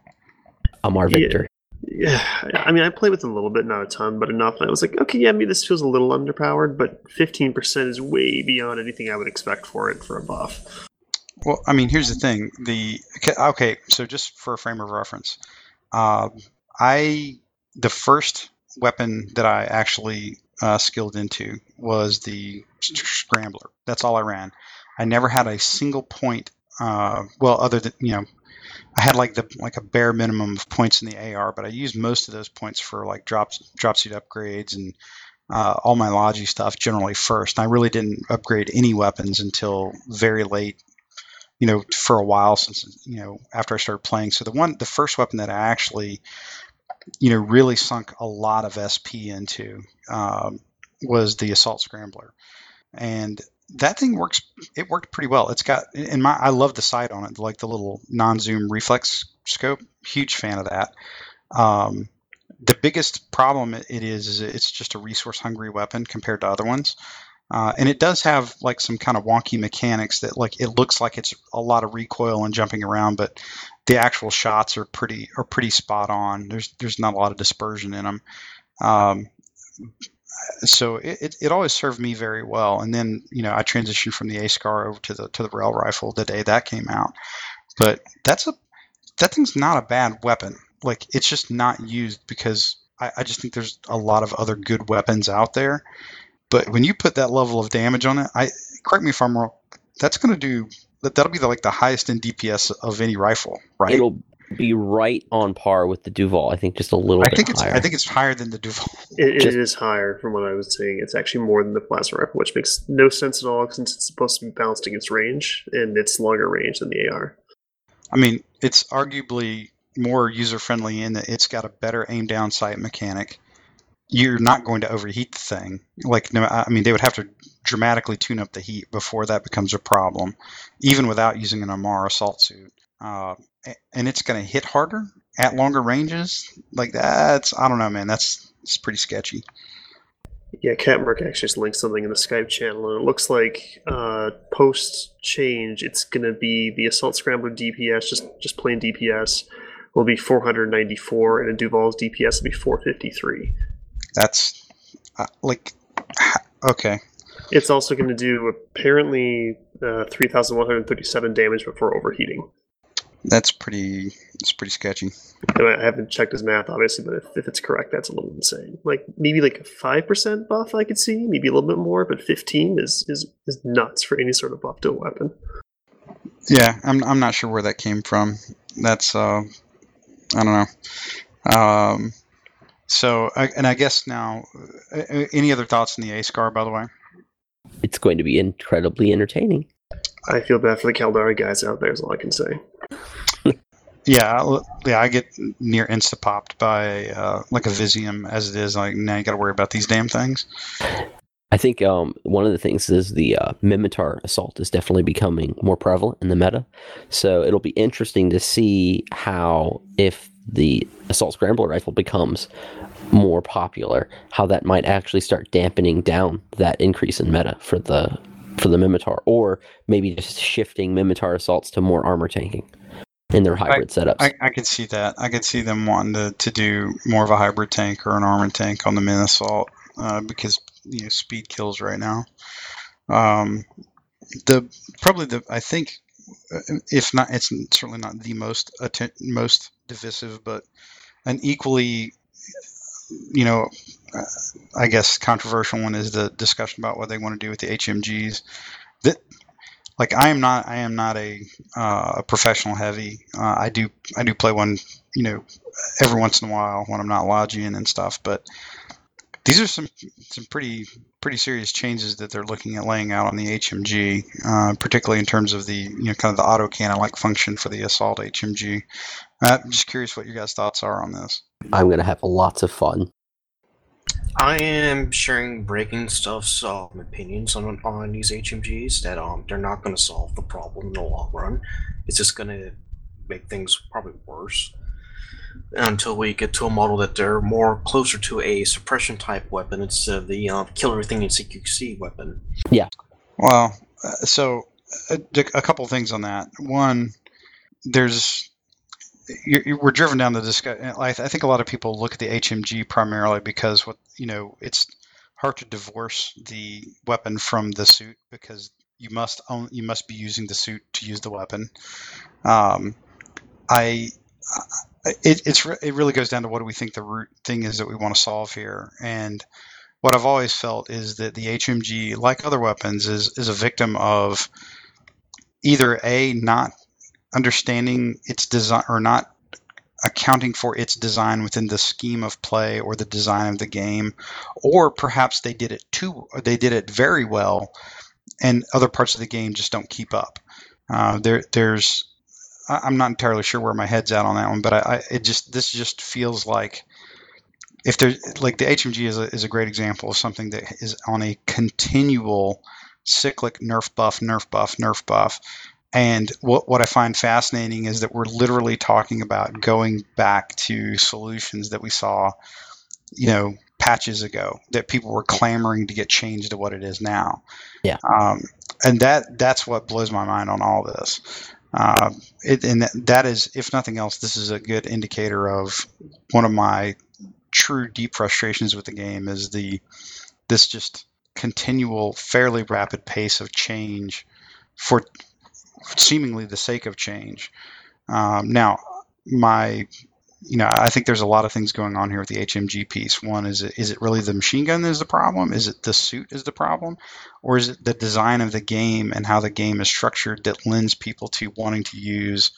Amarr Yeah. Victor. Yeah, I mean, I played with it a little bit, not a ton, but enough. And I was like, okay, yeah, maybe this feels a little underpowered, but 15% is way beyond anything I would expect for it for a buff. Well, I mean, here's the thing. The okay, so just for a frame of reference, uh, I the first weapon that I actually uh, skilled into was the scrambler. That's all I ran. I never had a single point. Uh, well, other than you know, I had like the like a bare minimum of points in the AR, but I used most of those points for like drop drop suit upgrades and uh, all my Logi stuff generally first. And I really didn't upgrade any weapons until very late you know, for a while since you know after I started playing. So the one, the first weapon that I actually you know, really sunk a lot of SP into um, was the Assault Scrambler, and that thing works. It worked pretty well. It's got in my. I love the sight on it, like the little non-zoom reflex scope. Huge fan of that. Um, the biggest problem it is is it's just a resource hungry weapon compared to other ones. Uh, and it does have like some kind of wonky mechanics that like it looks like it's a lot of recoil and jumping around, but the actual shots are pretty are pretty spot on. There's there's not a lot of dispersion in them. Um, so it, it, it, always served me very well. And then you know I transitioned from the ASCAR over to the to the rail rifle the day that came out. But that's a that thing's not a bad weapon. Like it's just not used because I, I just think there's a lot of other good weapons out there. But when you put that level of damage on it, I correct me if I'm wrong. That's going to do that. That'll be the, like the highest in DPS of any rifle, right? It'll be right on par with the Duvolle. I think just a little I bit think it's higher. I think it's higher than the Duvolle. It, Just- it is higher from what I was saying. It's actually more than the plasma rifle, which makes no sense at all since it's supposed to be balanced against range, and it's longer range than the AR. I mean, it's arguably more user friendly in that it's got a better aim down sight mechanic. You're not going to overheat the thing. Like, no, I mean, they would have to dramatically tune up the heat before that becomes a problem, even without using an Amarr assault suit. Uh, and it's going to hit harder at longer ranges. Like that's, I don't know, man. That's it's pretty sketchy. Yeah, Catmark actually just linked something in the Skype channel, and it looks like uh, post change, it's going to be the Assault Scrambler DPS, just just plain DPS, will be 494, and a Duvolle's DPS will be 453. That's uh, like, okay. It's also going to do apparently uh, 3,137 damage before overheating. That's pretty. It's pretty sketchy. And I haven't checked his math, obviously, but if, if it's correct, that's a little insane. Like maybe like a five percent buff I could see, maybe a little bit more, but fifteen is is is nuts for any sort of buff to a weapon. Yeah, I'm I'm not sure where that came from. That's uh, I don't know. Um, so and I guess now, uh, uh, any other thoughts on the A scar? By the way, it's going to be incredibly entertaining. I feel bad for the Caldari guys out there. Is all I can say. yeah, I- yeah, I get near insta popped by uh, like a Viziam as it is. Like now you got to worry about these damn things. I think um, one of the things is the uh, Minmatar assault is definitely becoming more prevalent in the meta. So it'll be interesting to see how, if the assault scrambler rifle becomes more popular, how that might actually start dampening down that increase in meta for the for the Minmatar, or maybe just shifting Minmatar assaults to more armor tanking in their hybrid setups. I, I could see that. I could see them wanting to, to do more of a hybrid tank or an armored tank on the min assault uh, because you know speed kills right now. Um, the probably the I think if not it's certainly not the most atten- most divisive, but an equally you know uh, I guess controversial one is the discussion about what they want to do with the HMGs. That like I am not I am not a uh, a professional heavy. Uh, I do I do play one you know every once in a while when I'm not lodging and stuff, but these are some some pretty pretty serious changes that they're looking at laying out on the HMG, uh, particularly in terms of the you know kind of the auto cannon like function for the assault HMG. Uh, I'm just curious what your guys' thoughts are on this. I'm going to have lots of fun. I am sharing breaking stuff's um, opinions on on these HMGs that um they're not going to solve the problem in the long run. It's just going to make things probably worse until we get to a model that they're more closer to a suppression type weapon instead of the um, kill everything in CQC weapon. Yeah. Well, uh, so a, a couple things on that. One, there's you're, you're, we're driven down the discussion. I, th- I think a lot of people look at the HMG primarily because what you know it's hard to divorce the weapon from the suit because you must own you must be using the suit to use the weapon. Um, I it, it's it really goes down to what do we think the root thing is that we want to solve here and what I've always felt is that the HMG, like other weapons, is is a victim of either a not understanding its design or not accounting for its design within the scheme of play or the design of the game, or perhaps they did it too they did it very well, and other parts of the game just don't keep up. Uh, there there's I- I'm not entirely sure where my head's at on that one, but I, I it just this just feels like if there's like the HMG is a, is a great example of something that is on a continual cyclic nerf buff, nerf buff, nerf buff. And what, what I find fascinating is that we're literally talking about going back to solutions that we saw, you know, patches ago that people were clamoring to get changed to what it is now. Yeah. Um, and that that's what blows my mind on all this. Uh, it, and that is, if nothing else, this is a good indicator of one of my true deep frustrations with the game is the this just continual, fairly rapid pace of change for seemingly the sake of change. Um, now, my you know, I think there's a lot of things going on here with the HMG piece. One is it, is it really the machine gun that is the problem? Is it the suit is the problem, or is it the design of the game and how the game is structured that lends people to wanting to use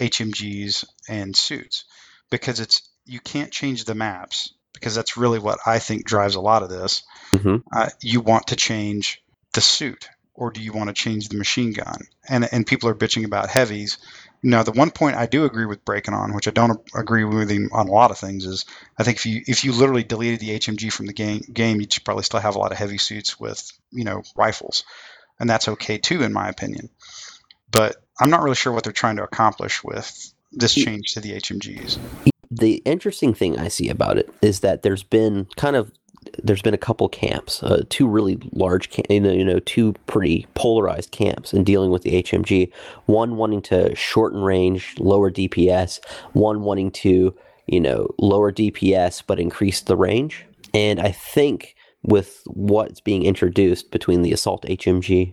HMGs and suits? Because it's you can't change the maps because that's really what I think drives a lot of this. Mhm. Uh, you want to change the suit, or do you want to change the machine gun? And and people are bitching about heavies. Now, the one point I do agree with breaking on, which I don't agree with him on a lot of things, is I think if you if you literally deleted the HMG from the game, game you'd probably still have a lot of heavy suits with you know rifles, and that's okay too, in my opinion. But I'm not really sure what they're trying to accomplish with this hmm. change to the HMGs. the interesting thing I see about it is that there's been kind of there's been a couple camps, uh, two really large, cam- you know, you know, two pretty polarized camps in dealing with the HMG. One wanting to shorten range, lower DPS. One wanting to, you know, lower DPS but increase the range. And I think with what's being introduced between the assault HMG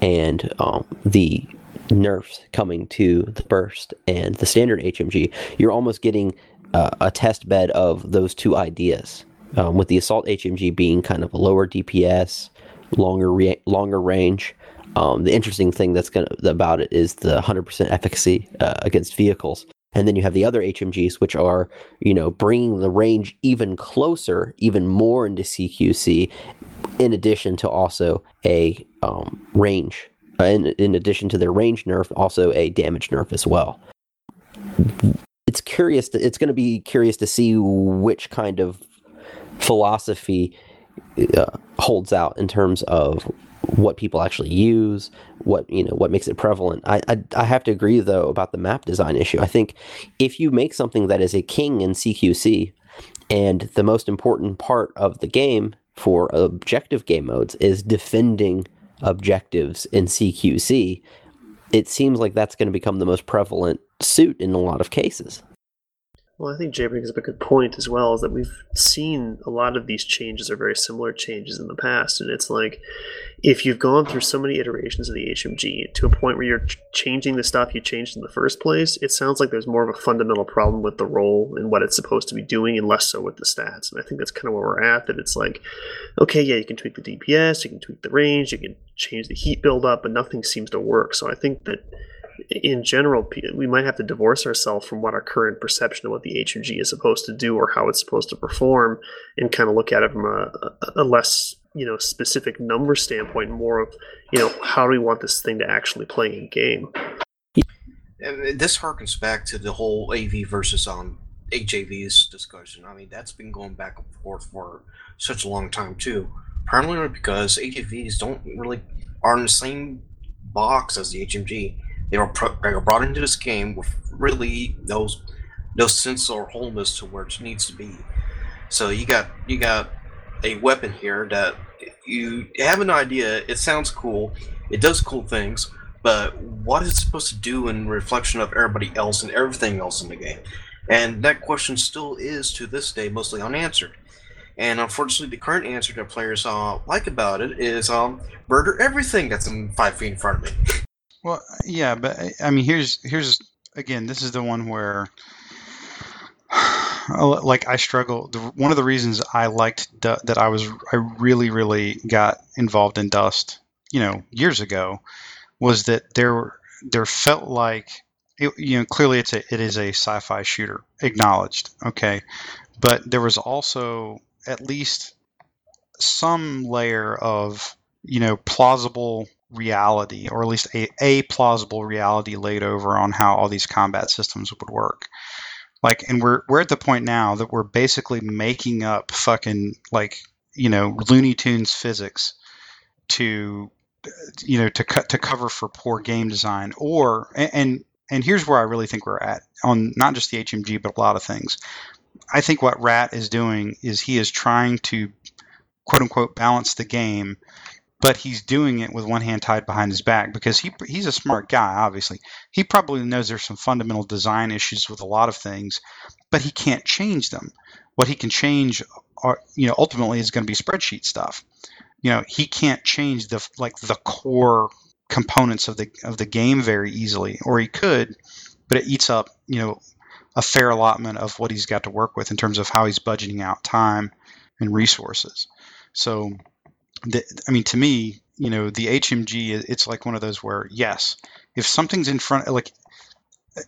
and um, the nerfs coming to the burst and the standard HMG, you're almost getting uh, a test bed of those two ideas. Um, with the assault HMG being kind of a lower DPS, longer re- longer range. Um, the interesting thing that's gonna about it is the 100% efficacy uh, against vehicles. And then you have the other HMGs, which are, you know, bringing the range even closer, even more into CQC, in addition to also a um, range. Uh, in, in addition to their range nerf, also a damage nerf as well. It's curious. To, it's going to be curious to see which kind of philosophy uh, holds out in terms of what people actually use, what you know, what makes it prevalent. I, I I have to agree though about the map design issue. I think if you make something that is a king in CQC, and the most important part of the game for objective game modes is defending objectives in CQC, it seems like that's going to become the most prevalent suit in a lot of cases. Well, I think Jay brings up a good point as well, is that we've seen a lot of these changes are very similar changes in the past, and it's like if you've gone through so many iterations of the HMG to a point where you're ch- changing the stuff you changed in the first place, it sounds like there's more of a fundamental problem with the role and what it's supposed to be doing, and less so with the stats. And I think that's kind of where we're at. That it's like, okay, yeah, you can tweak the DPS, you can tweak the range, you can change the heat buildup, but nothing seems to work. So I think that in general, we might have to divorce ourselves from what our current perception of what the HMG is supposed to do or how it's supposed to perform, and kind of look at it from a, a- less you know specific number standpoint, more of you know how do we want this thing to actually play in game. And this harkens back to the whole AV versus um HAVs discussion. I mean, that's been going back and forth for such a long time too. Primarily because HAVs don't really are in the same box as the HMG. They were, they were brought into this game with really no no sense or wholeness to where it needs to be. So you got you got a weapon here that you have an idea. It sounds cool. It does cool things but what is it supposed to do in reflection of everybody else and everything else in the game? And that question still is to this day mostly unanswered. And unfortunately, the current answer that players uh, like about it is um, murder everything that's in five feet in front of me. Well, yeah, but I- mean, here's here's again, this is the one where, like, I struggle. The, one of the reasons I liked Du- that I was I really really got involved in Dust, you know, years ago, was that there there felt like it, you know clearly it's a it is a sci-fi shooter acknowledged, okay, but there was also at least some layer of you know plausible reality or at least a, a plausible reality laid over on how all these combat systems would work Like, and we're we're at the point now that we're basically making up fucking like you know Looney Tunes physics to you know to cut to cover for poor game design or and and here's where I really think we're at on not just the HMG but a lot of things. I think what Rat is doing is he is trying to quote unquote balance the game, but he's doing it with one hand tied behind his back because he he's a smart guy. Obviously, he probably knows there's some fundamental design issues with a lot of things, but he can't change them. What he can change, are, you know, ultimately is going to be spreadsheet stuff. You know, he can't change the like the core components of the of the game very easily, or he could, but it eats up you know a fair allotment of what he's got to work with in terms of how he's budgeting out time and resources. So, the, I mean, to me, you know, the HMG, it's like one of those where, yes, if something's in front, like,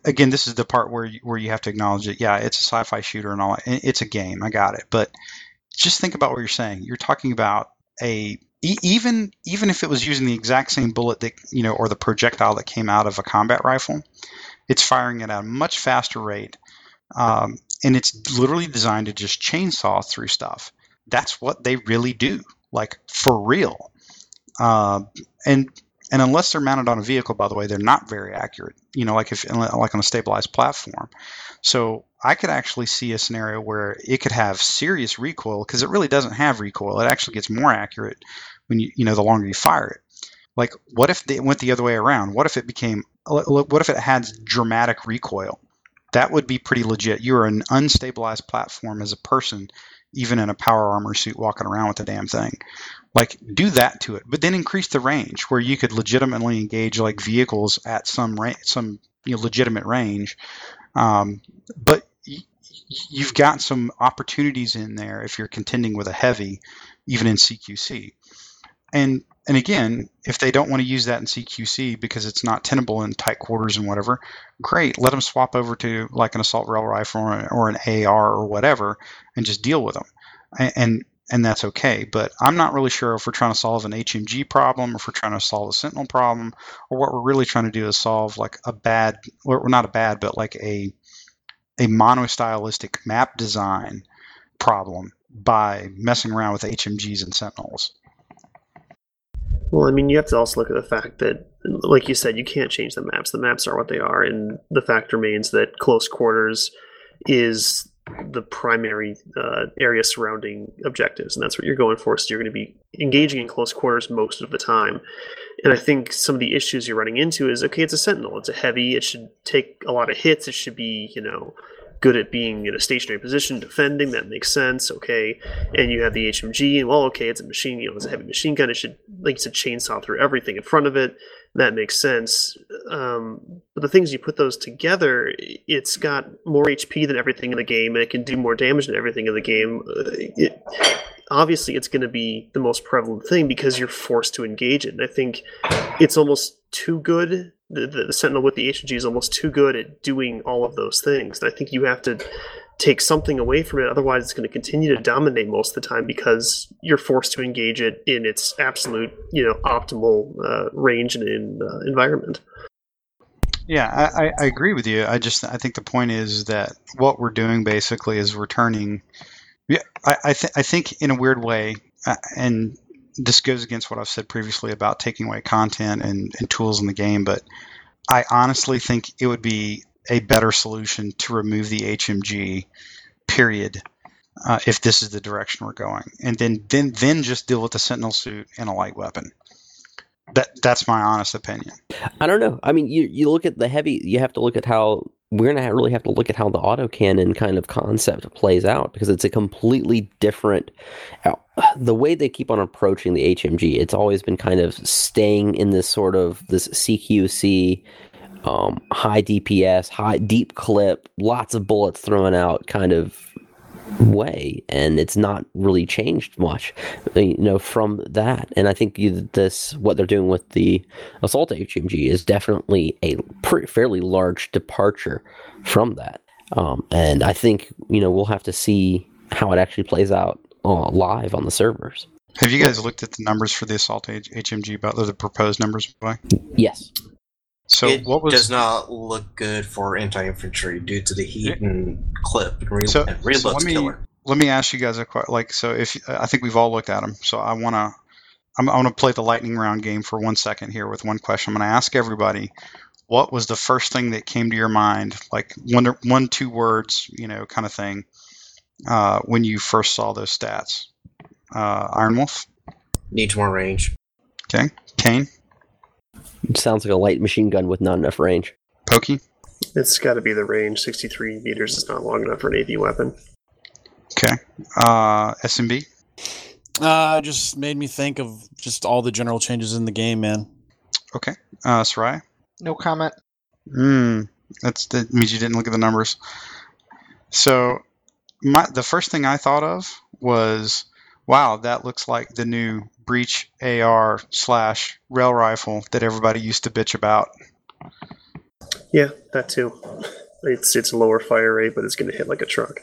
again, this is the part where you, where you have to acknowledge it. Yeah, it's a sci-fi shooter and all. It's a game. I got it. But just think about what you're saying. You're talking about a even even if it was using the exact same bullet that you know or the projectile that came out of a combat rifle, it's firing it at a much faster rate, um, and it's literally designed to just chainsaw through stuff. That's what they really do, like for real. Uh, and and unless they're mounted on a vehicle, by the way, they're not very accurate. You know, like if like on a stabilized platform. So I could actually see a scenario where it could have serious recoil because it really doesn't have recoil. It actually gets more accurate when you you know the longer you fire it. Like, what if it went the other way around? What if it became what if it had dramatic recoil? That would be pretty legit. You are an unstabilized platform as a person, even in a power armor suit walking around with the damn thing. Like, do that to it, but then increase the range where you could legitimately engage like vehicles at some ra- some you know, legitimate range. Um, but you've got some opportunities in there if you're contending with a heavy, even in CQC. And and again, if they don't want to use that in CQC because it's not tenable in tight quarters and whatever, great. Let them swap over to like an assault rail rifle or an, or an AR or whatever, and just deal with them. And, and and that's okay. But I'm not really sure if we're trying to solve an HMG problem, or if we're trying to solve a Sentinel problem, or what we're really trying to do is solve like a bad, or not a bad, but like a a monostylistic map design problem by messing around with HMGs and Sentinels. Well, I mean, you have to also look at the fact that, like you said, you can't change the maps. The maps are what they are, and the fact remains that close quarters is the primary uh, area surrounding objectives, and that's what you're going for. So you're going to be engaging in close quarters most of the time. And I think some of the issues you're running into is okay, it's a sentinel, it's a heavy, it should take a lot of hits, it should be, you know, good at being in a stationary position, defending. That makes sense. Okay, and you have the HMG, and well, okay, it's a machine. You know, it's a heavy machine gun. It should, like you said, chainsaw through everything in front of it. That makes sense. Um, but the things you put those together, it's got more HP than everything in the game, and it can do more damage than everything in the game. Uh, it, obviously, it's going to be the most prevalent thing because you're forced to engage it. And I think it's almost too good the, the, the Sentinel with the HMG is almost too good at doing all of those things. And I think you have to take something away from it. Otherwise, it's going to continue to dominate most of the time because you're forced to engage it in its absolute, you know, optimal uh, range and in, uh, environment. Yeah, I, I agree with you. I just I think the point is that what we're doing basically is returning. Yeah, I I, th- I think in a weird way, uh, and this goes against what I've said previously about taking away content and, and tools in the game, but I honestly think it would be a better solution to remove the HMG, period, uh, if this is the direction we're going, and then then then just deal with the Sentinel suit and a light weapon. That that's my honest opinion. I don't know. I mean, you you look at the heavy. You have to look at how we're going to really have to look at how the autocannon kind of concept plays out because it's a completely different uh, the way they keep on approaching the HMG it's always been kind of staying in this sort of this CQC um, high DPS high deep clip lots of bullets thrown out kind of way and it's not really changed much you know from that. And i think you, this what they're doing with the assault hmg is definitely a pretty, fairly large departure from that. Um, and i think you know we'll have to see how it actually plays out uh, live on the servers. Have you guys looked at the numbers for the assault H- hmg about the proposed numbers by yes So it what was does not look good for anti-infantry due to the heat and clip and, re- So- and so let me- killer. let me ask you guys a question. Like, so if I think we've all looked at them, so I want to, I'm, I want to play the lightning round game for one second here with one question. I'm going to ask everybody, what was the first thing that came to your mind, like one, one, two words, you know, kind of thing, uh, when you first saw those stats? Uh, Iron Wolf, Needs more range. Okay, Kane, It sounds like a light machine gun with not enough range. Pokey. It's got to be the range. 63 meters is not long enough for an AV weapon. Okay. Uh, SMB. Uh, just made me think of just all the general changes in the game, man. Okay. Uh, Soraya. No comment. Hmm. That's that means you didn't look at the numbers. So, my the first thing I thought of was, wow, that looks like the new breach AR slash rail rifle that everybody used to bitch about. Yeah, that too. It's it's a lower fire rate, but it's going to hit like a truck.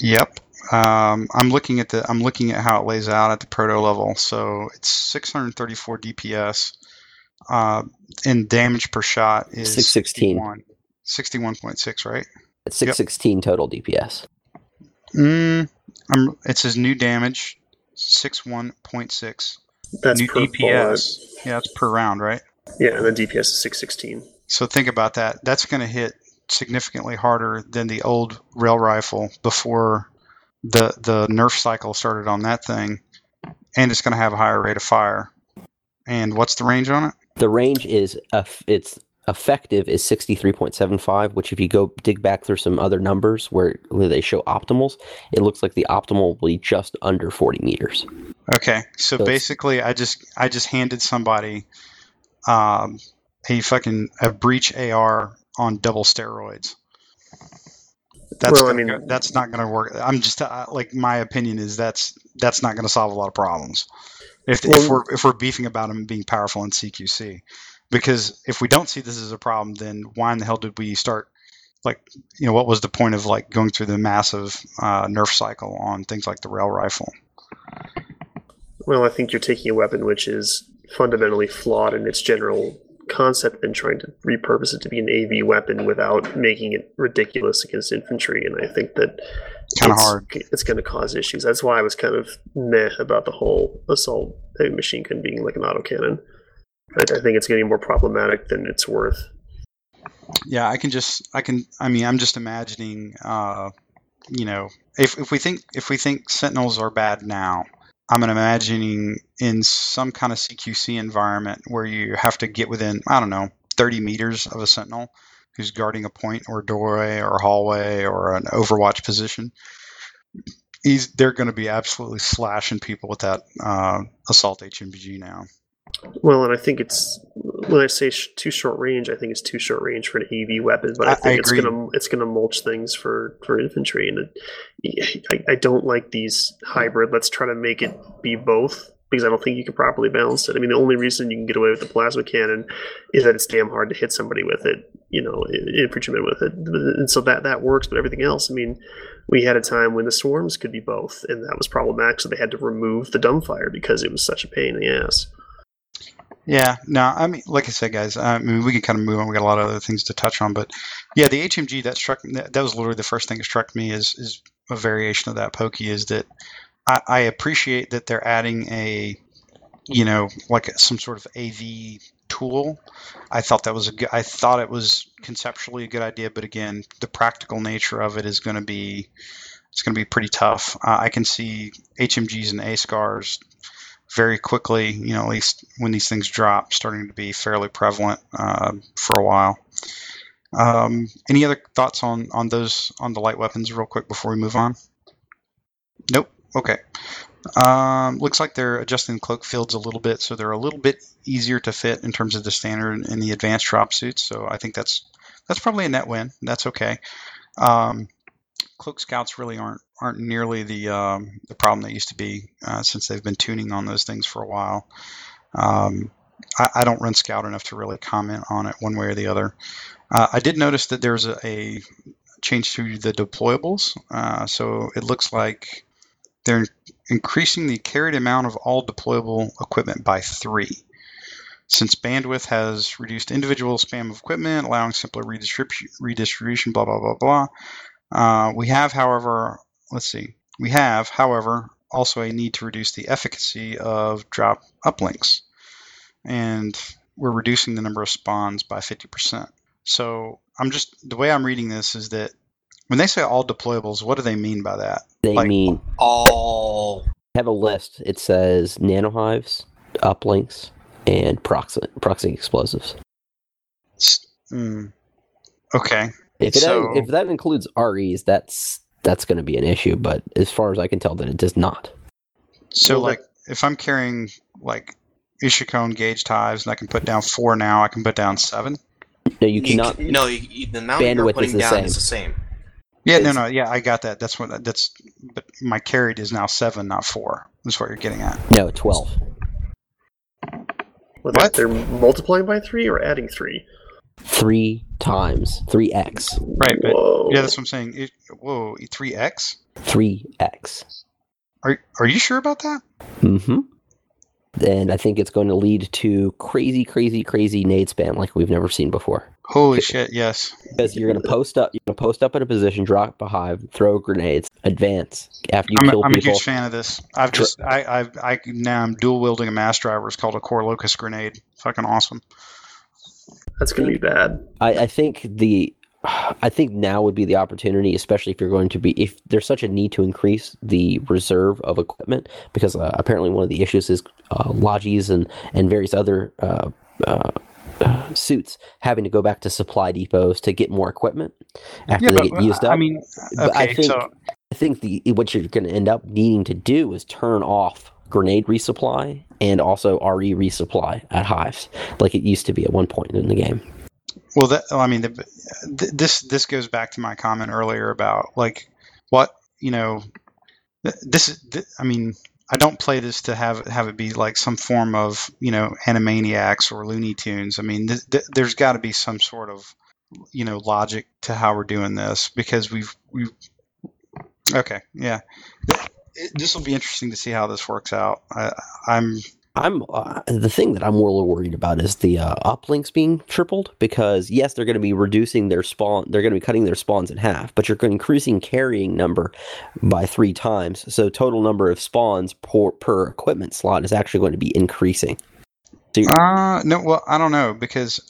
Yep. Um, I'm looking at the I'm looking at how it lays out at the proto level. So it's 634 DPS. Uh, and damage per shot is 616. 61 61.6, right? It's 616 total DPS. Mm, I'm, it says new damage, 61.6. That's new per bullet. DPS. Yeah, that's per round, right? Yeah, and the DPS is 616. So think about that. That's going to hit significantly harder than the old rail rifle before the the nerf cycle started on that thing, and it's going to have a higher rate of fire. And what's the range on it? The range is eff- it's effective is 63.75, which if you go dig back through some other numbers where, where they show optimals, it looks like the optimal will be just under 40 meters. Okay, so So basically, I just I just handed somebody um, a fucking a breach AR on double steroids. That's Well, I gonna mean- go- that's not going to work. I'm just uh, like my opinion is that's that's not going to solve a lot of problems. If, if we're if we're beefing about them being powerful in CQC, because if we don't see this as a problem, then why in the hell did we start? Like, you know, what was the point of like going through the massive uh, nerf cycle on things like the rail rifle? Well, I think you're taking a weapon which is fundamentally flawed in its general concept and trying to repurpose it to be an AV weapon without making it ridiculous against infantry. And I think that Kind of hard. It's going to cause issues. That's why I was kind of meh about the whole assault heavy machine gun being like an autocannon. I, think it's getting more problematic than it's worth. Yeah, I can just I can I mean I'm just imagining uh you know if if we think if we think sentinels are bad now, I'm imagining in some kind of CQC environment where you have to get within I don't know 30 meters of a sentinel who's guarding a point or doorway or hallway or an overwatch position. He's, they're going to be absolutely slashing people with that uh, assault HMG now. Well, and I think it's when I say sh- too short range, I think it's too short range for an AV weapon. But I, I- I think it's gonna it's gonna mulch things for for infantry, and it, I, I don't like these hybrid. Let's try to make it be both because I don't think you can properly balance it. I mean, the only reason you can get away with the plasma cannon is that it's damn hard to hit somebody with it. You know, i- infantrymen with it, and so that that works. But everything else, I mean, we had a time when the swarms could be both, and that was problematic. So they had to remove the dumbfire because it was such a pain in the ass. Yeah, no, I mean, like I said, guys, I mean, we can kind of move on. We got a lot of other things to touch on, but yeah, the HMG that struck that, was literally the first thing that struck me is is a variation of that pokey. Is that I, I appreciate that they're adding a, you know, like some sort of AV tool. I thought that was a good. I thought it was conceptually a good idea, but again, the practical nature of it is going to be it's going to be pretty tough. Uh, I can see HMGs and A scars very quickly, you know, at least when these things drop, starting to be fairly prevalent uh, for a while. Um, any other thoughts on on those on the light weapons, real quick, before we move on? Nope. Okay. Um, looks like they're adjusting cloak fields a little bit, so they're a little bit easier to fit in terms of the standard and the advanced drop suits. So I think that's that's probably a net win. That's okay. Um, cloak scouts really aren't aren't nearly the um, the problem they used to be uh, since they've been tuning on those things for a while. Um, I, I don't run scout enough to really comment on it one way or the other. Uh, I did notice that there's a, a change to the deployables, uh, so it looks like they're increasing the carried amount of all deployable equipment by three. Since bandwidth has reduced individual spam of equipment, allowing simpler redistribution, redistribution blah, blah, blah, blah. Uh, we have, however, let's see, we have, however, also a need to reduce the efficacy of drop uplinks. And we're reducing the number of spawns by 50%. So I'm just, the way I'm reading this is that when they say all deployables, what do they mean by that? They Like- mean All have a list. It says nanohives, uplinks, and proxy proxy explosives. S- mm, okay. If it So- if that includes REs, that's that's going to be an issue. But as far as I can tell, that it does not. So, Well, like, if I'm carrying, like, Ishukone gauged hives and I can put down four now, I can put down seven? No, you cannot. c- no, you, you, the amount you're Bandwidth is putting the down same. is the same. Yeah, no, It's- no, yeah, I got that. That's what that's. But my carried is now seven, not four. That's what you're getting at. No, twelve. Well, What? They're multiplying by three or adding three. Three times. Three x. Right, but Whoa. yeah, that's what I'm saying. It, whoa, three X. Three x. Are are you sure about that? Mm-hmm. And I think it's going to lead to crazy, crazy, crazy nade spam like we've never seen before. Holy shit! Yes. Because you're going to post up, you're going to post up in a position, drop a hive, throw grenades, advance after you I'm, a, kill I'm a huge fan of this. I've just I I've, I now I'm dual wielding a mass driver. It's called a core Locus grenade. Fucking awesome. That's gonna be bad. I, I think the I think now would be the opportunity, especially if you're going to be if there's such a need to increase the reserve of equipment, because uh, apparently one of the issues is uh, logis and and various other uh, uh, uh, suits having to go back to supply depots to get more equipment after they get used up. I mean, But I think- so I think the what you're going to end up needing to do is turn off grenade resupply and also RE resupply at hives, like it used to be at one point in the game. Well, that I mean, the, th- this this goes back to my comment earlier about like what you know. th- This is, th- I mean, I don't play this to have have it be like some form of you know Animaniacs or Looney Tunes. I mean, th- th- there's got to be some sort of you know logic to how we're doing this because we've we've. Okay, yeah, it- this will be interesting to see how this works out. I, I'm I'm uh, the thing that I'm more worried about is the uh, uplinks being tripled because yes, they're going to be reducing their spawn. They're going to be cutting their spawns in half, but you're increasing carrying number by three times. So total number of spawns per, per equipment slot is actually going to be increasing. So Uh no, well, I don't know because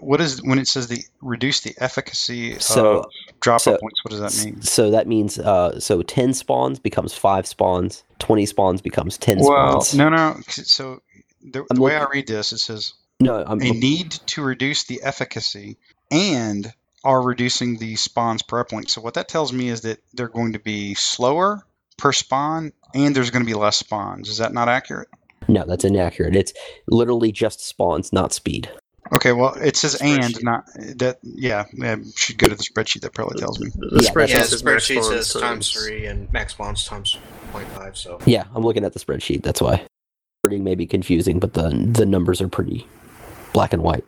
what is when it says the reduce the efficacy So- of drop so- points? What does that mean? so that means uh, so ten spawns becomes five spawns. Twenty spawns becomes ten Well, spawns. no, no. So the, the way I read this, it says no, I'm a need to reduce the efficacy and are reducing the spawns per uplink. So what that tells me is that they're going to be slower per spawn, and there's going to be less spawns. Is that not accurate? no, that's inaccurate. It's literally just spawns, not speed. Okay, well, it says and not that. Yeah, yeah, should go to the spreadsheet. That probably tells me. The, the Yeah, spreadsheet Yeah, the says spreadsheet says times three and max bonds times 0.5. So Yeah, I'm looking at the spreadsheet. That's why. Wording may be confusing, but the the numbers are pretty black and white.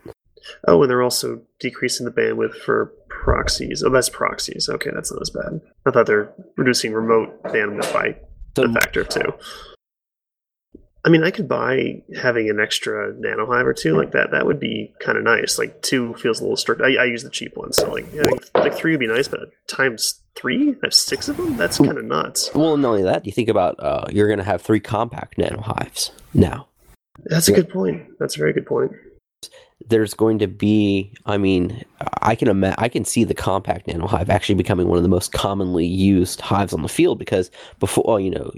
Oh, and they're also decreasing the bandwidth for proxies. Oh, that's proxies. Okay, that's not as bad. I thought they're reducing remote bandwidth by So a factor of two. I mean, I could buy having an extra nano hive or two like that. That would be kind of nice. Like two feels a little strict. I, I use the cheap one, so like yeah, like three would be nice, but times three, I have six of them. That's kind of nuts. well, not only that, you think about uh, you're going to have three compact nano hives now. That's a Yeah. good point. That's a very good point. There's going to be, I mean, I can ima- I can see the compact nano hive actually becoming one of the most commonly used hives on the field because before, you know,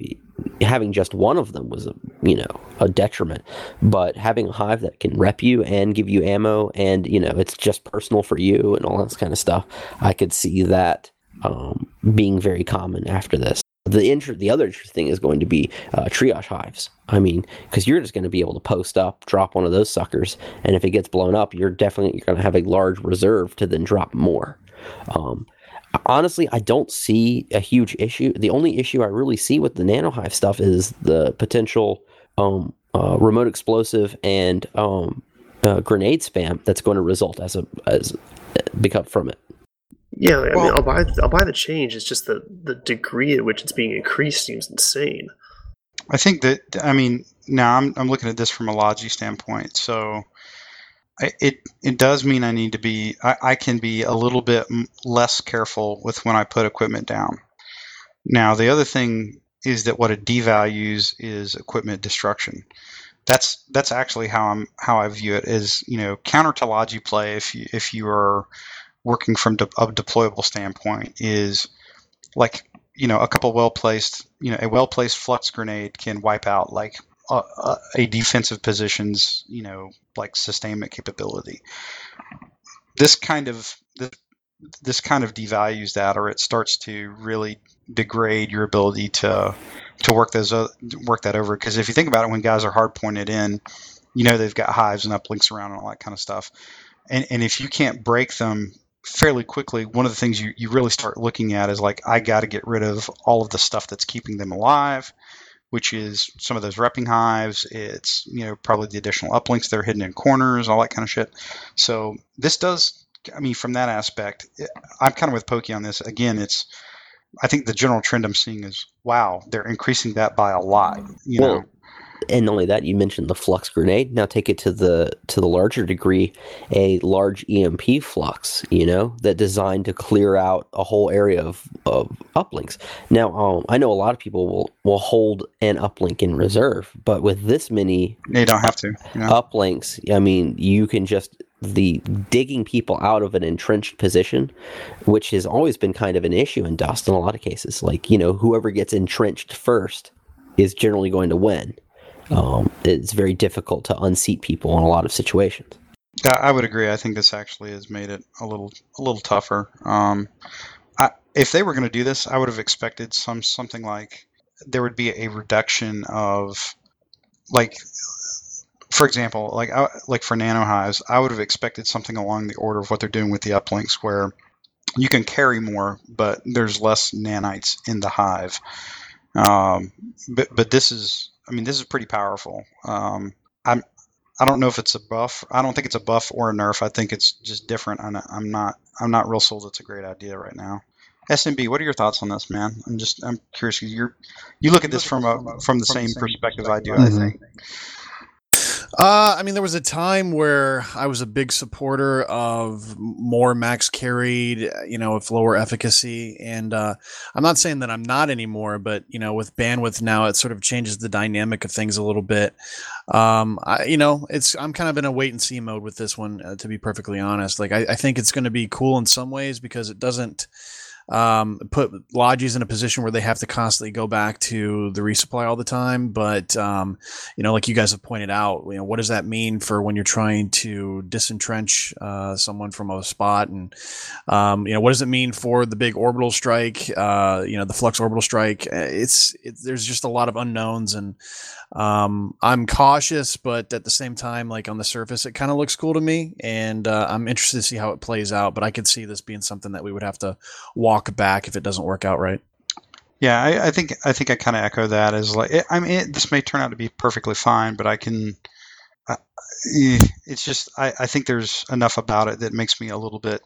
having just one of them was a you know a detriment, but having a hive that can rep you and give you ammo and you know it's just personal for you and all that kind of stuff, I could see that um, being very common after this. The inter- the other interesting thing is going to be uh, triage hives. I mean, because you're just going to be able to post up, drop one of those suckers, and if it gets blown up, you're definitely you're going to have a large reserve to then drop more. Um, honestly, I don't see a huge issue. The only issue I really see with the nanohive stuff is the potential um, uh, remote explosive and um, uh, grenade spam that's going to result as a as become from it. Yeah, i mean i'll buy I'll buy the change. It's just the the degree at which it's being increased seems insane. I think that I mean now I'm I'm looking at this from a logi standpoint. So I, it it does mean I need to be I, I can be a little bit less careful with when I put equipment down. Now the other thing is that what it devalues is equipment destruction. That's that's actually how I'm how I view it is you know counter to logi play if you if you are working from de- a deployable standpoint is like you know a couple well placed you know a well placed flux grenade can wipe out like a, a, defensive position's you know like sustainment capability. This kind of this, this kind of devalues that, or it starts to really degrade your ability to to work those o- work that over. Because if you think about it, when guys are hard pointed in, you know they've got hives and uplinks around and all that kind of stuff. And and if you can't break them fairly quickly, one of the things you, you really start looking at is like I got to get rid of all of the stuff that's keeping them alive, which is some of those repping hives. It's you know probably the additional uplinks that are hidden in corners, all that kind of shit. So this does. I mean, from that aspect, I'm kind of with Pokey on this. Again, it's I think the general trend I'm seeing is wow, they're increasing that by a lot. You Well, know, and not only that, you mentioned the flux grenade. Now take it to the to the larger degree, a large EMP flux, you know, that designed to clear out a whole area of, of uplinks. Now, um, I know a lot of people will will hold an uplink in reserve, but with this many they don't have to. You know? uplinks, I mean, you can just the digging people out of an entrenched position, which has always been kind of an issue in Dust in a lot of cases. Like you know, whoever gets entrenched first is generally going to win. Um, it's very difficult to unseat people in a lot of situations. Yeah, I would agree. I think this actually has made it a little a little tougher. Um, I, if they were going to do this, I would have expected some something like there would be a reduction of like for example, like like for nano hives, I would have expected something along the order of what they're doing with the uplinks, where you can carry more, but there's less nanites in the hive. Um, but but this is, I mean, this is pretty powerful. Um, I'm I don't know if it's a buff. I don't think it's a buff or a nerf. I think it's just different. I'm not, I'm not I'm not real sold. It's a great idea right now. SMB, what are your thoughts on this, man? I'm just I'm curious. You're you look at this from a from the same perspective I do. I Mhm. think. Uh, I mean, there was a time where I was a big supporter of more max carried, you know, with lower efficacy. And uh, I'm not saying that I'm not anymore, but, you know, with bandwidth now, it sort of changes the dynamic of things a little bit. Um, I, you know, it's, I'm kind of in a wait and see mode with this one, uh, to be perfectly honest. Like, I, I think it's going to be cool in some ways because it doesn't um, put logis in a position where they have to constantly go back to the resupply all the time. But, um, you know, like you guys have pointed out, you know, what does that mean for when you're trying to disentrench uh, someone from a spot, and um, you know, what does it mean for the big orbital strike? Uh, you know, the flux orbital strike. Uh, It's, it, there's just a lot of unknowns, and um, I'm cautious, but at the same time, like on the surface, it kind of looks cool to me, and uh, I'm interested to see how it plays out. But I could see this being something that we would have to walk back if it doesn't work out right. Yeah, I, I think I think I kind of echo that as like I mean it, this may turn out to be perfectly fine, but I can. Uh, it's just I, I think there's enough about it that makes me a little bit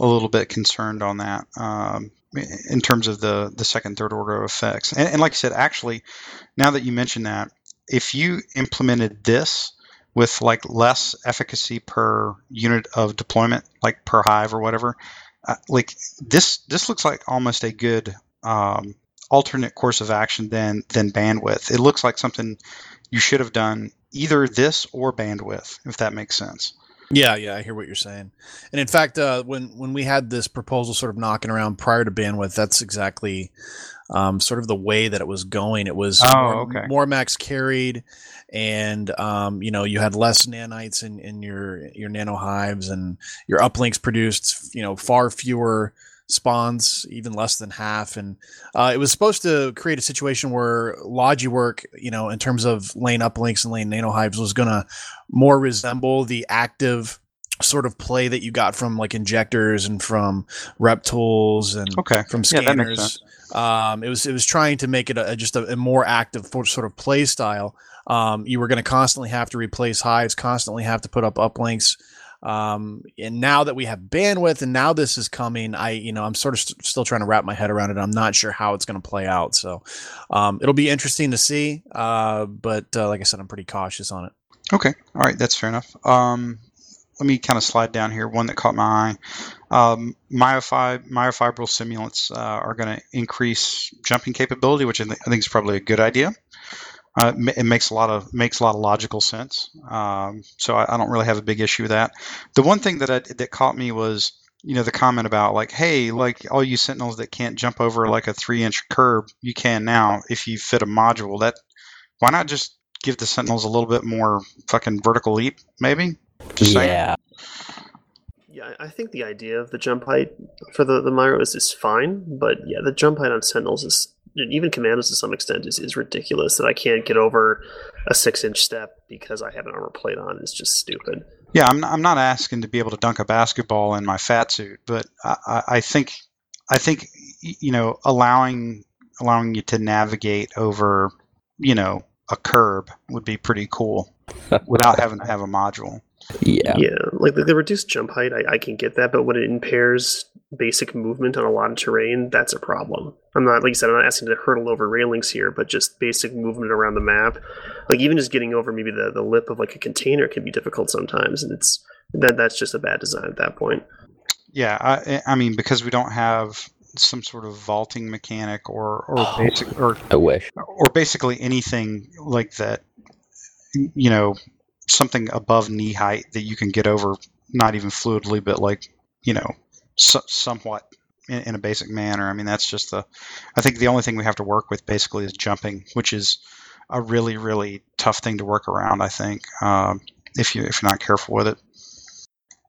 a little bit concerned on that um, in terms of the the second third order effects. And, and like I said, actually, now that you mention that, if you implemented this with like less efficacy per unit of deployment, like per hive or whatever, uh, like this this looks like almost a good um, alternate course of action than than bandwidth. It looks like something you should have done either this or bandwidth, if that makes sense. Yeah, yeah, I hear what you're saying. And in fact, uh, when when we had this proposal sort of knocking around prior to bandwidth, that's exactly um, sort of the way that it was going. It was Oh, more, okay. more max carried, and um, you know you had less nanites in, in your your nano hives, and your uplinks produced you know far fewer spawns, even less than half. And uh, it was supposed to create a situation where Logi work, you know, in terms of lane uplinks and lane nano hives, was going to more resemble the active sort of play that you got from like injectors and from rep tools and Okay. from Yeah, scanners. um, it was it was trying to make it a, just a, a more active for- sort of play style. Um, you were going to constantly have to replace hives, constantly have to put up uplinks. Um, and now that we have bandwidth and now this is coming, I, you know, I'm sort of st- still trying to wrap my head around it. I'm not sure how it's going to play out. So um, it'll be interesting to see. Uh, but uh, like I said, I'm pretty cautious on it. Okay, all right, that's fair enough. Um, let me kind of slide down here. One that caught my eye: um, myofib- myofibril simulants uh, are going to increase jumping capability, which I, th- I think is probably a good idea. Uh, it makes a lot of makes a lot of logical sense. Um, so I, I don't really have a big issue with that. The one thing that I, that caught me was you know the comment about like hey like all you sentinels that can't jump over like a three inch curb you can now if you fit a module that why not just give the sentinels a little bit more fucking vertical leap maybe just saying. yeah, Yeah, I I think the idea of the jump height for the the Myro is, is fine, but yeah, the jump height on Sentinels is and even Commandos to some extent is, is ridiculous. That I can't get over a six inch step because I have an armor plate on is just stupid. Yeah, I'm not, I'm not asking to be able to dunk a basketball in my fat suit, but I, I, I think I think you know allowing allowing you to navigate over you know a curb would be pretty cool without having to have a module. Yeah, Yeah, like the, the reduced jump height, I, I can get that, but when it impairs basic movement on a lot of terrain, that's a problem. I'm not, like you said, I'm not asking to hurdle over railings here, but just basic movement around the map. Like even just getting over maybe the, the lip of like a container can be difficult sometimes, and it's that that's just a bad design at that point. Yeah, I, eh, I mean because we don't have some sort of vaulting mechanic or or Oh. basic or I wish. or basically anything like that you know something above knee height that you can get over not even fluidly but like you know so, somewhat in, in a basic manner. I mean that's just the i think the only thing we have to work with basically is jumping which is a really really tough thing to work around i think um, if you if you're not careful with it.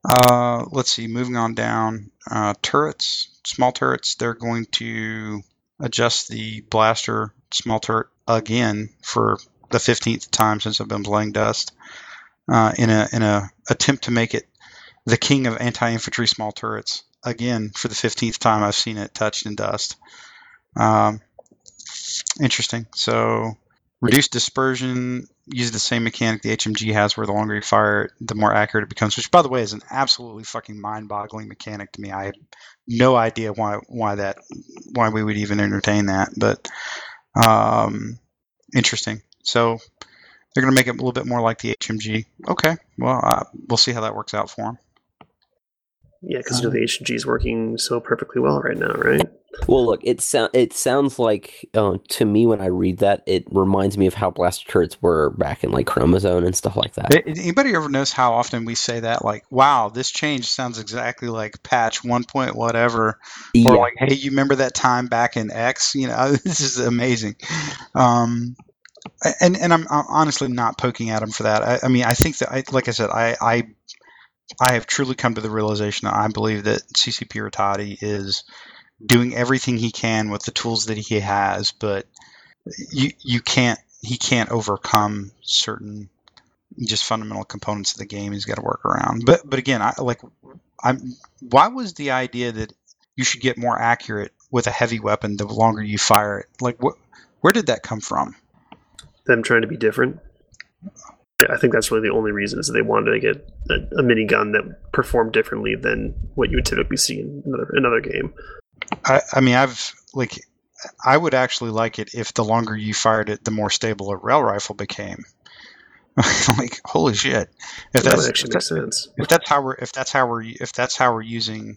Uh, let's see moving on down uh, turrets small turrets they're going to adjust the blaster small turret again for the 15th time since I've been playing Dust uh, in a in a attempt to make it the king of anti-infantry small turrets again for the 15th time I've seen it touched in Dust. Um, interesting. So reduced dispersion use the same mechanic the HMG has where the longer you fire the more accurate it becomes, which by the way is an absolutely fucking mind-boggling mechanic to me. I have no idea why why that why we would even entertain that, but um, interesting. So they're going to make it a little bit more like the HMG. Okay, well uh, we'll see how that works out for them. Yeah, because you know the HMG is working so perfectly well right now, right? Well, look, it sounds it sounds like uh, to me when I read that, it reminds me of how blaster turrets were back in like Chromosome and stuff like that. Anybody ever knows how often we say that? Like, wow, this change sounds exactly like patch one point whatever, yeah, or like, hey, you remember that time back in X? You know, this is amazing. Um, and and I'm, I'm honestly not poking at him for that. I, I mean, I think that, I, like I said, I, I I have truly come to the realization that I believe that CCP Rattati is doing everything he can with the tools that he has, but you you can't he can't overcome certain just fundamental components of the game he's got to work around. But but again, I like I'm why was the idea that you should get more accurate with a heavy weapon the longer you fire it? Like what where did that come from? Them trying to be different. I think that's really the only reason is that they wanted to get a, a minigun that performed differently than what you would typically see in another another game. I, I mean, I've like, I would actually like it if the longer you fired it, the more stable a rail rifle became. like, holy shit! If that that's actually if, make that, sense. if that's how we're if that's how we're if that's how we're using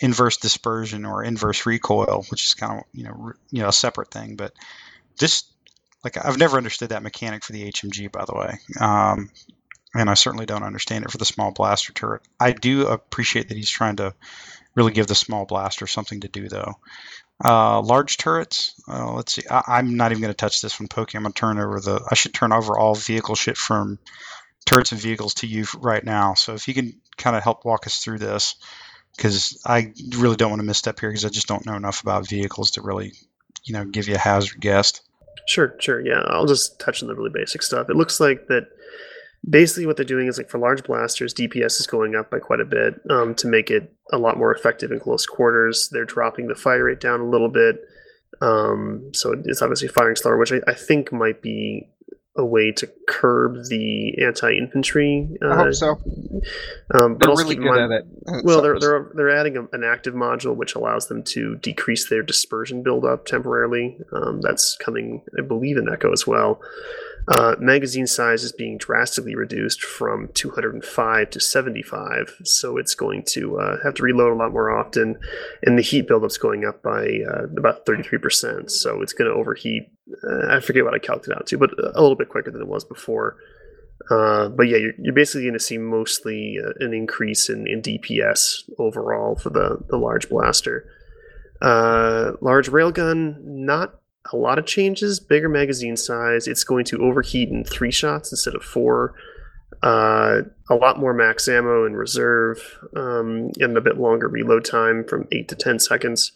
inverse dispersion or inverse recoil, which is kind of you know you know a separate thing, but just like I've never understood that mechanic for the HMG, by the way. Um, and I certainly don't understand it for the small blaster turret. I do appreciate that he's trying to really give the small blaster something to do, though. Uh, large turrets. Uh, let's see. I, I'm not even going to touch this one, Pokey. I'm going to turn over the. I should turn over all vehicle shit from turrets and vehicles to you right now. So if you can kind of help walk us through this, because I really don't want to misstep here because I just don't know enough about vehicles to really, you know, give you a hazard guess. Sure, sure. Yeah, I'll just touch on the really basic stuff. It looks like that basically what they're doing is like for large blasters, DPS is going up by quite a bit um, to make it a lot more effective in close quarters. They're dropping the fire rate down a little bit. Um, so it's obviously firing slower, which I, I think might be a way to curb the anti-infantry. I hope so. Um, but They're also really keep in good mind- at it. It well, they're they're they're adding a, an active module which allows them to decrease their dispersion buildup temporarily. Um, that's coming, I believe, in Echo as well. Uh, magazine size is being drastically reduced from 205 to 75, so it's going to uh, have to reload a lot more often, and the heat buildup's going up by uh, about 33%. So it's going to overheat. Uh, I forget what I calculated out to, but a little bit quicker than it was before. Uh, but yeah, you're, you're basically going to see mostly uh, an increase in, in DPS overall for the, the large blaster. Large railgun, not a lot of changes. Bigger magazine size. It's going to overheat in three shots instead of four. Uh, a lot more max ammo in reserve, um, and a bit longer reload time from eight to ten seconds.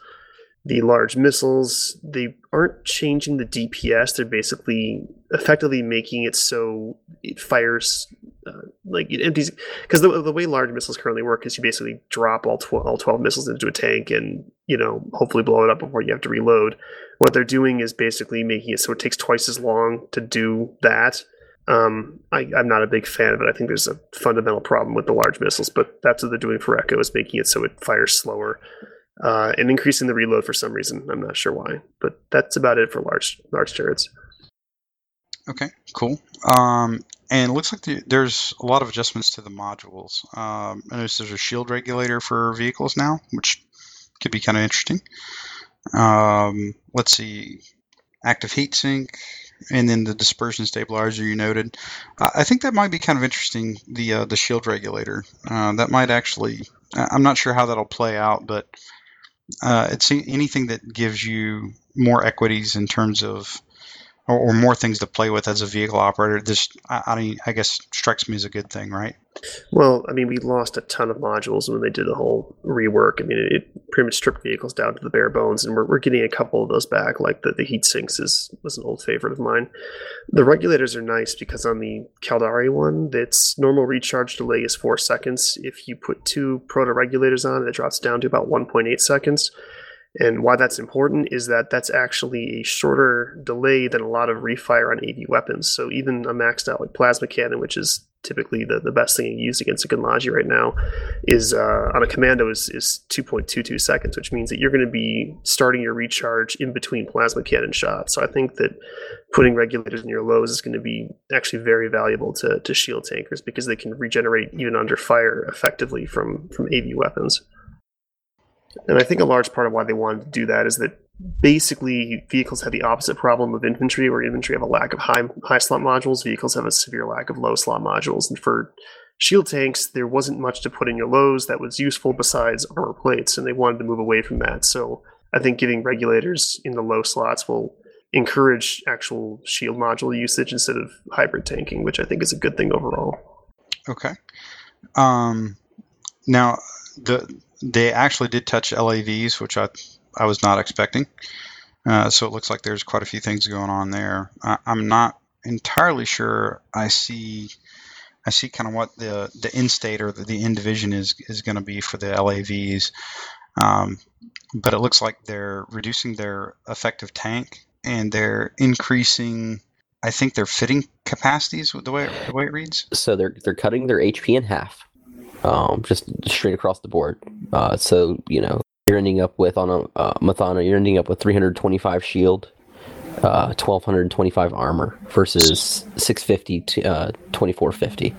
The large missiles, they aren't changing the DPS. They're basically effectively making it so it fires uh, like it empties because the, the way large missiles currently work is you basically drop all 12, all 12 missiles into a tank and you know hopefully blow it up before you have to reload. What they're doing is basically making it so it takes twice as long to do that. Um, I, i'm not a big fan of it. I think there's a fundamental problem with the large missiles but that's what they're doing for echo is making it so it fires slower uh, and increasing the reload for some reason. I'm not sure why but that's about it for large large turrets. Okay, cool. Um, and it looks like the, there's a lot of adjustments to the modules. Um, I noticed there's a shield regulator for vehicles now, which could be kind of interesting. Um, let's see, active heat sink, and then the dispersion stabilizer you noted. Uh, I think that might be kind of interesting. The uh, the shield regulator uh, that might actually. I'm not sure how that'll play out, but uh, it's anything that gives you more equities in terms of or, or more things to play with as a vehicle operator. This, I, I, mean, I guess, strikes me as a good thing, right? Well, I mean, we lost a ton of modules when they did the whole rework. I mean, it, it pretty much stripped vehicles down to the bare bones, and we're, we're getting a couple of those back. Like the, the heat sinks is was an old favorite of mine. The regulators are nice because on the Caldari one, its normal recharge delay is four seconds. If you put two proto regulators on, it drops down to about 1.8 seconds. And why that's important is that that's actually a shorter delay than a lot of refire on AV weapons. So even a maxed out like plasma cannon, which is typically the, the best thing you use against a Gunnlogi right now, is uh, on a commando is, is 2.22 seconds, which means that you're going to be starting your recharge in between plasma cannon shots. So I think that putting regulators in your lows is going to be actually very valuable to, to shield tankers because they can regenerate even under fire effectively from, from AV weapons. And I think a large part of why they wanted to do that is that basically vehicles have the opposite problem of infantry, where infantry have a lack of high high slot modules. Vehicles have a severe lack of low slot modules, and for shield tanks, there wasn't much to put in your lows that was useful besides armor plates, and they wanted to move away from that. So I think giving regulators in the low slots will encourage actual shield module usage instead of hybrid tanking, which I think is a good thing overall. Okay. Um, now, the they actually did touch LAVs, which I I was not expecting. Uh, so it looks like there's quite a few things going on there. I, I'm not entirely sure. I see I see kind of what the the end state or the, the end division is is going to be for the LAVs. Um, but it looks like they're reducing their effective tank and they're increasing. I think their fitting capacities the way the way it reads. So they're they're cutting their HP in half, um, just straight across the board. Uh, so you know you're ending up with on a uh, Methana, you're ending up with 325 shield, uh, 1225 armor versus 650 to uh, 2450.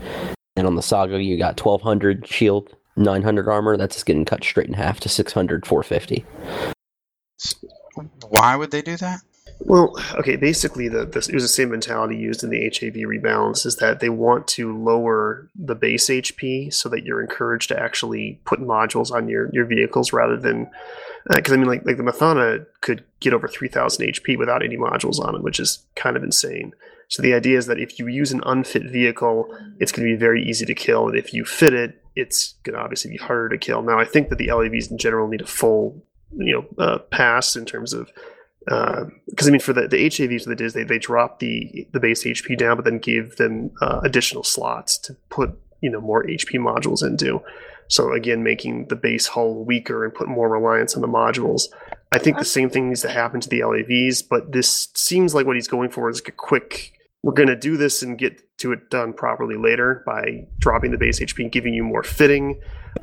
And on the Saga, you got 1200 shield, 900 armor. That's just getting cut straight in half to 600, 450. Why would they do that? Well, okay, basically, the, the it was the same mentality used in the HAV rebalance is that they want to lower the base HP so that you're encouraged to actually put modules on your, your vehicles rather than because I mean, like like the Methana could get over three thousand HP without any modules on it, which is kind of insane. So the idea is that if you use an unfit vehicle, it's going to be very easy to kill, and if you fit it, it's going to obviously be harder to kill. Now, I think that the LAVs in general need a full, you know, uh, pass in terms of because uh, I mean, for the, the HAVs, what they did they, they dropped the the base HP down, but then gave them uh, additional slots to put you know more HP modules into. So again, making the base hull weaker and put more reliance on the modules. I think the same thing needs to happen to the LAVs, but this seems like what he's going for is like a quick we're going to do this and get it done properly later by dropping the base HP and giving you more fitting.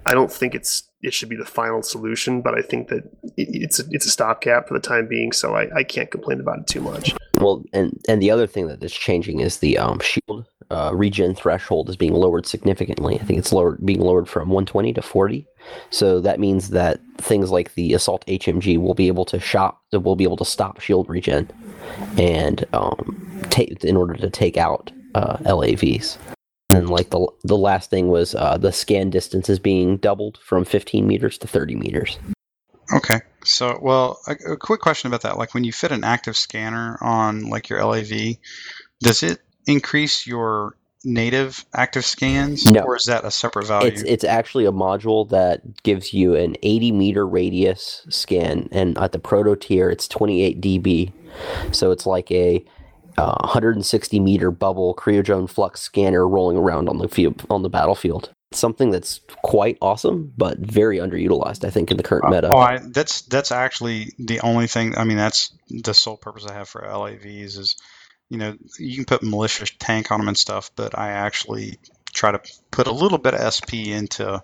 I don't think it's it should be the final solution, but I think that it's a, it's a stopgap for the time being. So I, I can't complain about it too much. Well, and and the other thing that is changing is the um, shield uh, regen threshold is being lowered significantly. I think it's lowered, being lowered from 120 to 40. So that means that things like the assault HMG will be able to shop, will be able to stop shield regen, and um, take in order to take out uh, LAVs. And like the the last thing was uh, the scan distance is being doubled from 15 meters to 30 meters. Okay. So, well, a, a quick question about that. Like when you fit an active scanner on like your LAV, does it increase your native active scans No. or is that a separate value? It's it's actually a module that gives you an 80 meter radius scan, and at the proto tier, it's 28 dB. So it's like a uh, 160 meter bubble CreoDron flux scanner rolling around on the field on the battlefield. Something that's quite awesome, but very underutilized, I think, in the current meta. Oh, I, that's that's actually the only thing. I mean, that's the sole purpose I have for LAVs is, you know, you can put malicious tank on them and stuff, but I actually try to put a little bit of SP into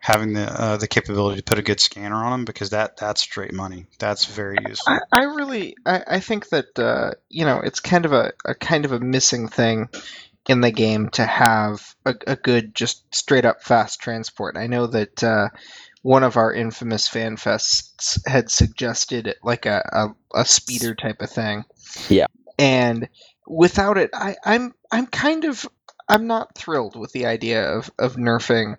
having the uh, the capability to put a good scanner on them because that that's straight money. That's very useful. I, I really I, I think that uh, you know it's kind of a, a kind of a missing thing in the game to have a, a good just straight up fast transport. I know that uh, one of our infamous fan fests had suggested like a, a, a speeder type of thing. Yeah. And without it I, I'm I'm kind of I'm not thrilled with the idea of, of nerfing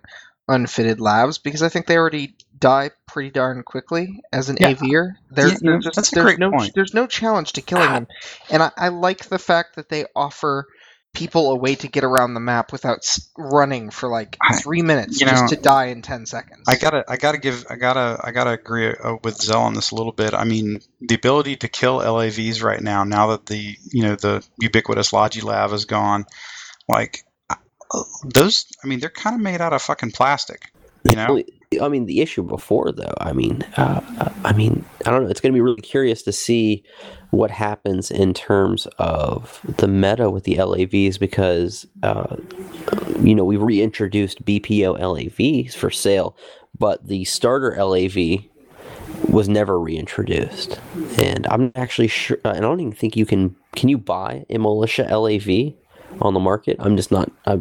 unfitted labs because I think they already die pretty darn quickly as an Yeah. avier. There, Yeah, there's, just, that's a there's great no point. there's no challenge to killing them, and I, I like the fact that they offer people a way to get around the map without running for like three minutes you just know, to die in ten seconds. I gotta, I gotta give, I gotta, I gotta agree uh, with Zell on this a little bit. I mean, the ability to kill LAVs right now, now that the, you know, the ubiquitous Logilab is gone, like those. I mean, they're kind of made out of fucking plastic. You know, I mean, the issue before, though, I mean, uh, I mean, I don't know. It's going to be really curious to see what happens in terms of the meta with the LAVs because, uh, you know, we reintroduced BPO LAVs for sale, but the starter LAV was never reintroduced. And I'm actually sure. I don't even think you can. Can you buy a militia LAV on the market? I'm just not. I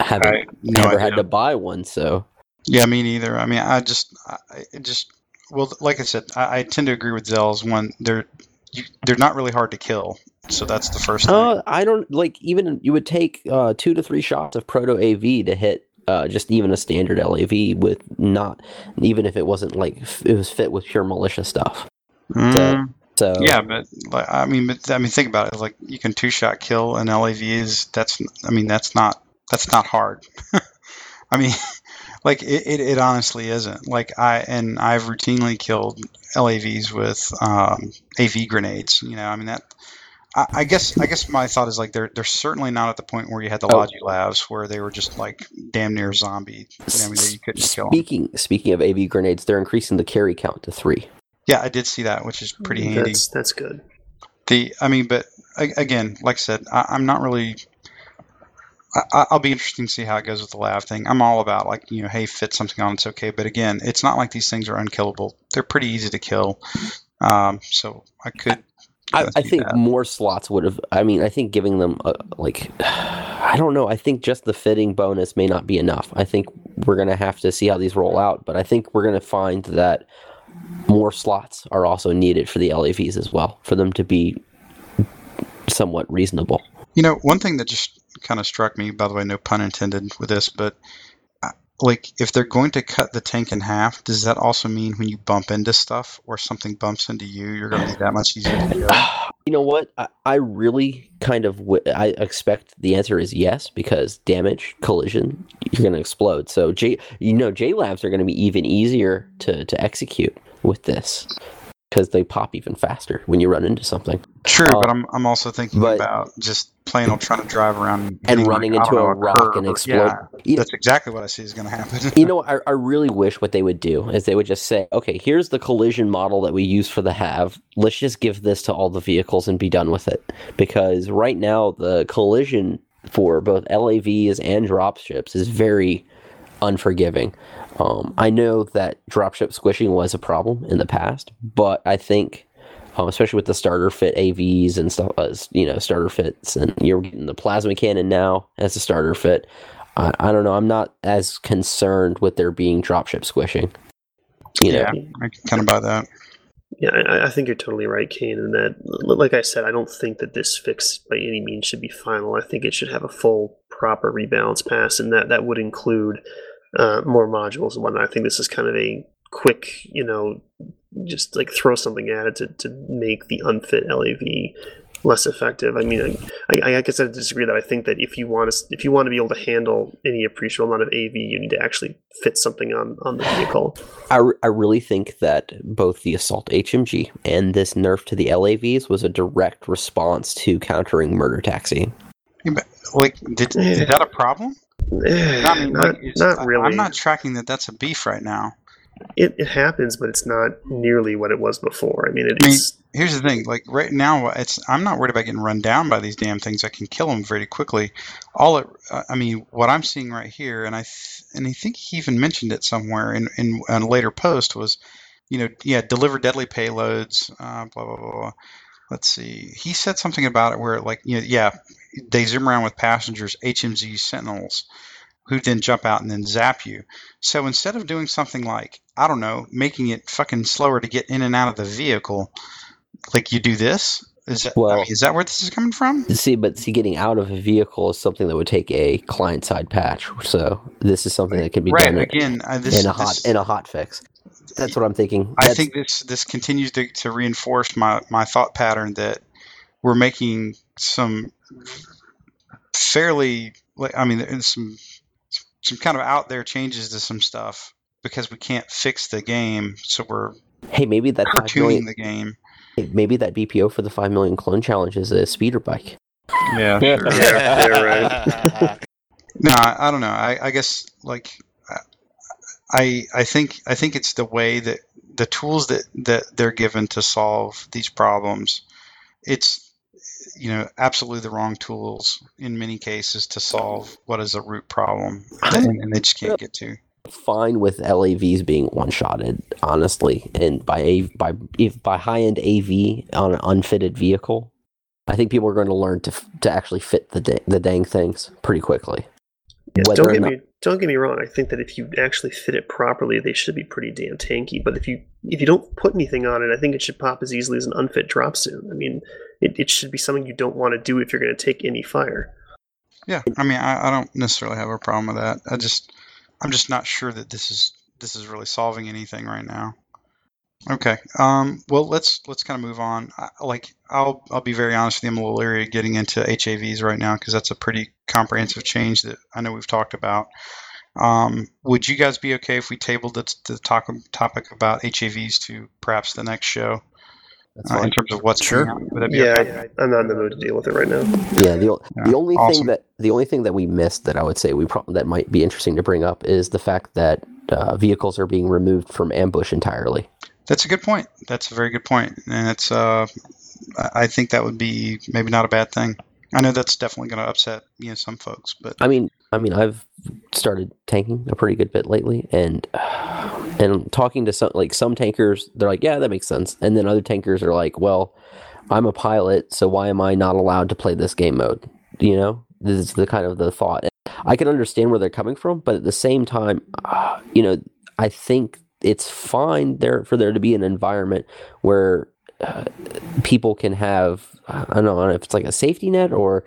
haven't I- no never idea. had to buy one, so. Yeah, me neither. I mean, I just, I, just, well, like I said, I, I tend to agree with Zell's one. They're, you, they're not really hard to kill. So that's the first thing. Uh, I don't like even you would take uh, two to three shots of proto AV to hit uh, just even a standard LAV with not even if it wasn't like f- it was fit with pure militia stuff. Mm, So yeah, but like, I mean, but I mean, think about it. Like you can two shot kill an LAV is that's, I mean, that's not that's not hard. I mean, like it, it, it honestly isn't. Like I and I've routinely killed LAVs with um, AV grenades. You know, I mean that. I, I guess I guess my thought is like they're they're certainly not at the point where you had the Oh. Logi labs where they were just like damn near zombie. You know, I mean, you couldn't kill them. speaking speaking of AV grenades, they're increasing the carry count to three. Yeah, I did see that, which is pretty handy. That's that's good. The, I mean, but again, like I said, I, I'm not really. I, I'll be interesting to see how it goes with the lab thing. I'm all about like you know, hey, fit something on, it's okay. But again, it's not like these things are unkillable. They're pretty easy to kill. Um, so I could. I, I think that. more slots would have. I mean, I think giving them a, like, I don't know. I think just the fitting bonus may not be enough. I think we're gonna have to see how these roll out. But I think we're gonna find that more slots are also needed for the LAVs as well, for them to be somewhat reasonable. You know, one thing that just kind of struck me, by the way, no pun intended with this, but uh, like if they're going to cut the tank in half, does that also mean when you bump into stuff or something bumps into you, you're going to be that much easier to kill? You know what? I, I really kind of w- I expect the answer is yes because damage, collision, you're going to explode. So J, you know, J labs are going to be even easier to to execute with this because they pop even faster when you run into something. True, Uh, but I'm I'm also thinking but- about just plain old trying to drive around and, running like, into a rock and explode. Yeah, that's exactly what I see is going to happen. you know, I, I really wish what they would do is they would just say, okay, here's the collision model that we use for the have. Let's just give this to all the vehicles and be done with it. Because right now, the collision for both LAVs and dropships is very unforgiving. Um, I know that dropship squishing was a problem in the past, but I think, um, especially with the starter fit AVs and stuff, uh, you know, starter fits, and you're getting the plasma cannon now as a starter fit. I, I don't know. I'm not as concerned with there being dropship squishing. You know, yeah, I can kind of buy that. Yeah, I, I think you're totally right, Kane. And that, like I said, I don't think that this fix by any means should be final. I think it should have a full, proper rebalance pass, and that that would include uh, more modules and whatnot. I think this is kind of a quick, you know, just like throw something at it to, to make the unfit LAV less effective. I mean, I, I, I guess I disagree that I think that if you want to if you want to be able to handle any appreciable amount of AV, you need to actually fit something on on the vehicle. I, re- I really think that both the assault HMG and this nerf to the LAVs was a direct response to countering murder taxi. Like, did, is that a problem? I mean, not, like, not I- really. I'm not tracking that that's a beef right now. It, it happens, but it's not nearly what it was before. I mean, I mean, it's Here's the thing, like right now, it's I'm not worried about getting run down by these damn things. I can kill them very quickly. All it, uh, I mean, what I'm seeing right here, and I th- and I think he even mentioned it somewhere in in a later post was, you know, yeah, deliver deadly payloads, uh, blah blah blah. blah. Let's see, he said something about it where like, you know, yeah, they zoom around with passengers, HMG Sentinels, who then jump out and then zap you. So instead of doing something like, I don't know, making it fucking slower to get in and out of the vehicle, like you do this? Is that, I mean, is that where this is coming from? See, but see, getting out of a vehicle is something that would take a client side patch. So this is something that can be Right. done in- Again, uh, this, in a hot this- in a hot fix. That's what I'm thinking. I think this this continues to, to reinforce my, my thought pattern that we're making some fairly, like, I mean, there's some some kind of out there changes to some stuff because we can't fix the game, so we're hey, maybe that five cartooning million, the game. maybe that BPO for the five million clone challenge is a speeder bike. Yeah. Yeah, yeah, right No, I, I don't know. I, I guess like I I think I think it's the way that the tools that that they're given to solve these problems. It's you know absolutely the wrong tools in many cases to solve what is a root problem, and, and they just can't get to. Fine with LAVs being one shotted, honestly, and by a by if by high end AV on an unfitted vehicle, I think people are going to learn to to actually fit the da- the dang things pretty quickly. Yeah, don't get not- me don't get me wrong. I think that if you actually fit it properly, they should be pretty damn tanky. But if you if you don't put anything on it, I think it should pop as easily as an unfit drop suit. I mean, it, it should be something you don't want to do if you're going to take any fire. Yeah, I mean, I, I don't necessarily have a problem with that. I just, I'm just not sure that this is this is really solving anything right now. Okay, um, well, let's let's kind of move on. I, like, I'll I'll be very honest with you. I'm a little leery of getting into HAVs right now because that's a pretty comprehensive change that I know we've talked about. Um, would you guys be okay if we tabled the, the talk, topic about HAVs to perhaps the next show That's uh, in terms of what's Sure. Would that be Yeah, okay? I, I'm not in the mood to deal with it right now. Yeah, the o- Yeah, the only awesome. thing that the only thing that we missed that I would say we pro- that might be interesting to bring up is the fact that uh, vehicles are being removed from ambush entirely. That's a good point. That's a very good point, and it's. Uh, I think that would be maybe not a bad thing. I know that's definitely going to upset you know some folks, but I mean, I mean, I've started tanking a pretty good bit lately, and and talking to some like some tankers, they're like, yeah, that makes sense, and then other tankers are like, well, I'm a pilot, so why am I not allowed to play this game mode? You know, this is the kind of the thought. I can understand where they're coming from, but at the same time, you know, I think it's fine there for there to be an environment where uh, people can have I don't know, I don't know if it's like a safety net or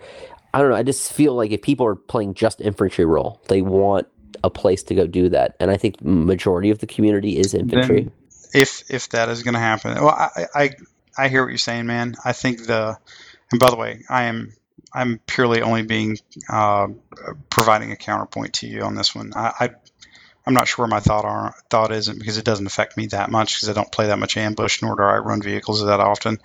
I don't know. I just feel like if people are playing just infantry role, they want a place to go do that, and I think majority of the community is infantry. Then- if if that is going to happen, well, I, I I hear what you're saying, man. I think the and by the way, I am I'm purely only being uh, providing a counterpoint to you on this one. I, I I'm not sure where my thought are, thought isn't because it doesn't affect me that much because I don't play that much ambush nor do I run vehicles that often.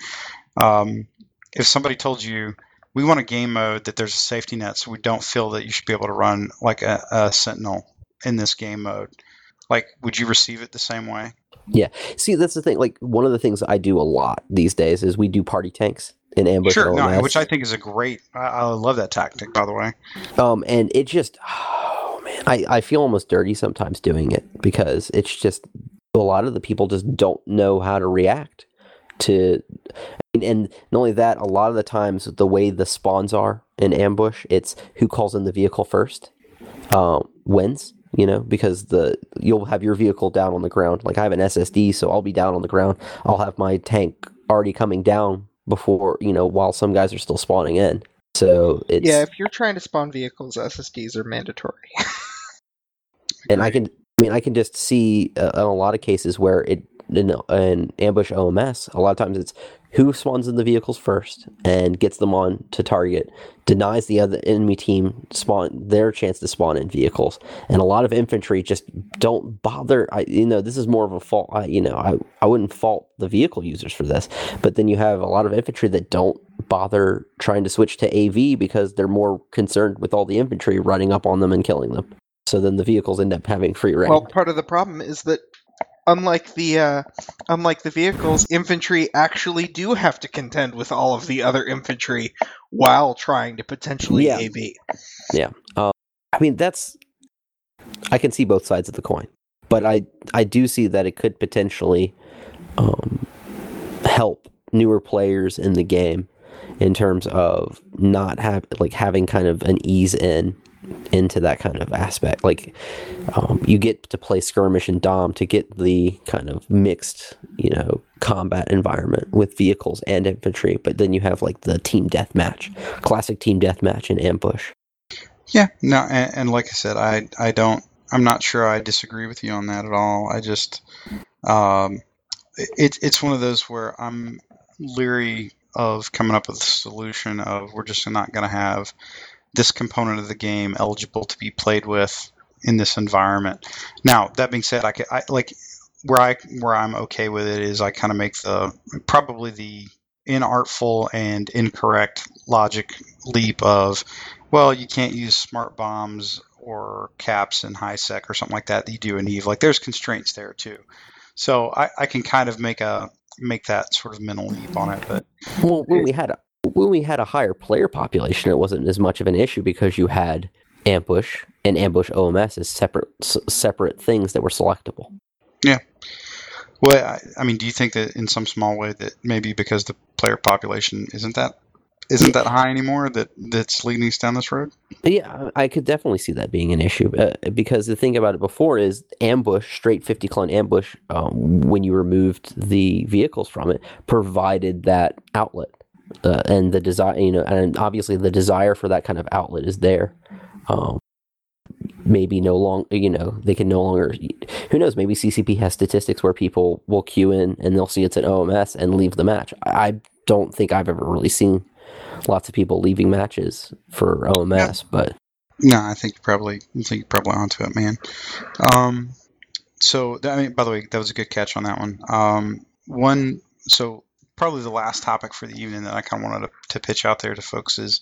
Um, if somebody told you we want a game mode that there's a safety net, so we don't feel that you should be able to run like a, a sentinel in this game mode, like would you receive it the same way? Yeah. See, that's the thing. Like one of the things I do a lot these days is we do party tanks in ambush. sure, no, which I think is a great. I, I love that tactic, by the way. Um, and it just, I, I feel almost dirty sometimes doing it because it's just a lot of the people just don't know how to react to, and, and not only that, a lot of the times the way the spawns are in ambush, it's who calls in the vehicle first, um, wins. You know, because the you'll have your vehicle down on the ground. Like I have an SSD, so I'll be down on the ground. I'll have my tank already coming down before you know, while some guys are still spawning in. So it's Yeah, if you're trying to spawn vehicles, SSDs are mandatory. and I can, I mean, I can just see uh, in a lot of cases where it in an ambush OMS, a lot of times it's who spawns in the vehicles first and gets them on to target, denies the other enemy team spawn their chance to spawn in vehicles, and a lot of infantry just don't bother. I, you know, this is more of a fault. I, you know, I, I wouldn't fault the vehicle users for this, but then you have a lot of infantry that don't bother trying to switch to AV because they're more concerned with all the infantry running up on them and killing them. So then the vehicles end up having free reign. well, part of the problem is that unlike the uh, unlike the vehicles, infantry actually do have to contend with all of the other infantry while trying to potentially Yeah. AV. I mean, that's I can see both sides of the coin, but I I do see that it could potentially um, help newer players in the game in terms of not have like having kind of an ease in into that kind of aspect. Like um, you get to play skirmish and dom to get the kind of mixed, you know, combat environment with vehicles and infantry, but then you have like the team deathmatch, classic team deathmatch in ambush. Yeah, no, and, and like I said, I I don't. I'm not sure I disagree with you on that at all. I just, um, it, it's one of those where I'm leery of coming up with a solution of we're just not going to have this component of the game eligible to be played with in this environment. Now, that being said, I, could, I like where I where I'm okay with it is I kind of make the probably the inartful and incorrect logic leap of well, you can't use smart bombs or caps in high sec or something like that that you do in Eve. Like there's constraints there too. So I, I can kind of make a make that sort of mental leap on it. But Well, when we had when we had a higher player population, it wasn't as much of an issue because you had ambush and ambush OMS as separate s- separate things that were selectable. Yeah. Well, I, I mean, do you think that in some small way that maybe because the player population isn't that isn't that high anymore that that's leading us down this road? Yeah, I could definitely see that being an issue uh, because the thing about it before is ambush, straight 50 clone ambush, um, when you removed the vehicles from it, provided that outlet. Uh, and the desire, you know, and obviously the desire for that kind of outlet is there. Um, maybe no long, you know, they can no longer. Who knows? Maybe CCP has statistics where people will queue in and they'll see it's an OMS and leave the match. I don't think I've ever really seen lots of people leaving matches for OMS, but No, I think probably I think you're probably onto it, man. Um, so I mean, by the way, that was a good catch on that one. Um, one, so probably the last topic for the evening that I kind of wanted to, to pitch out there to folks is,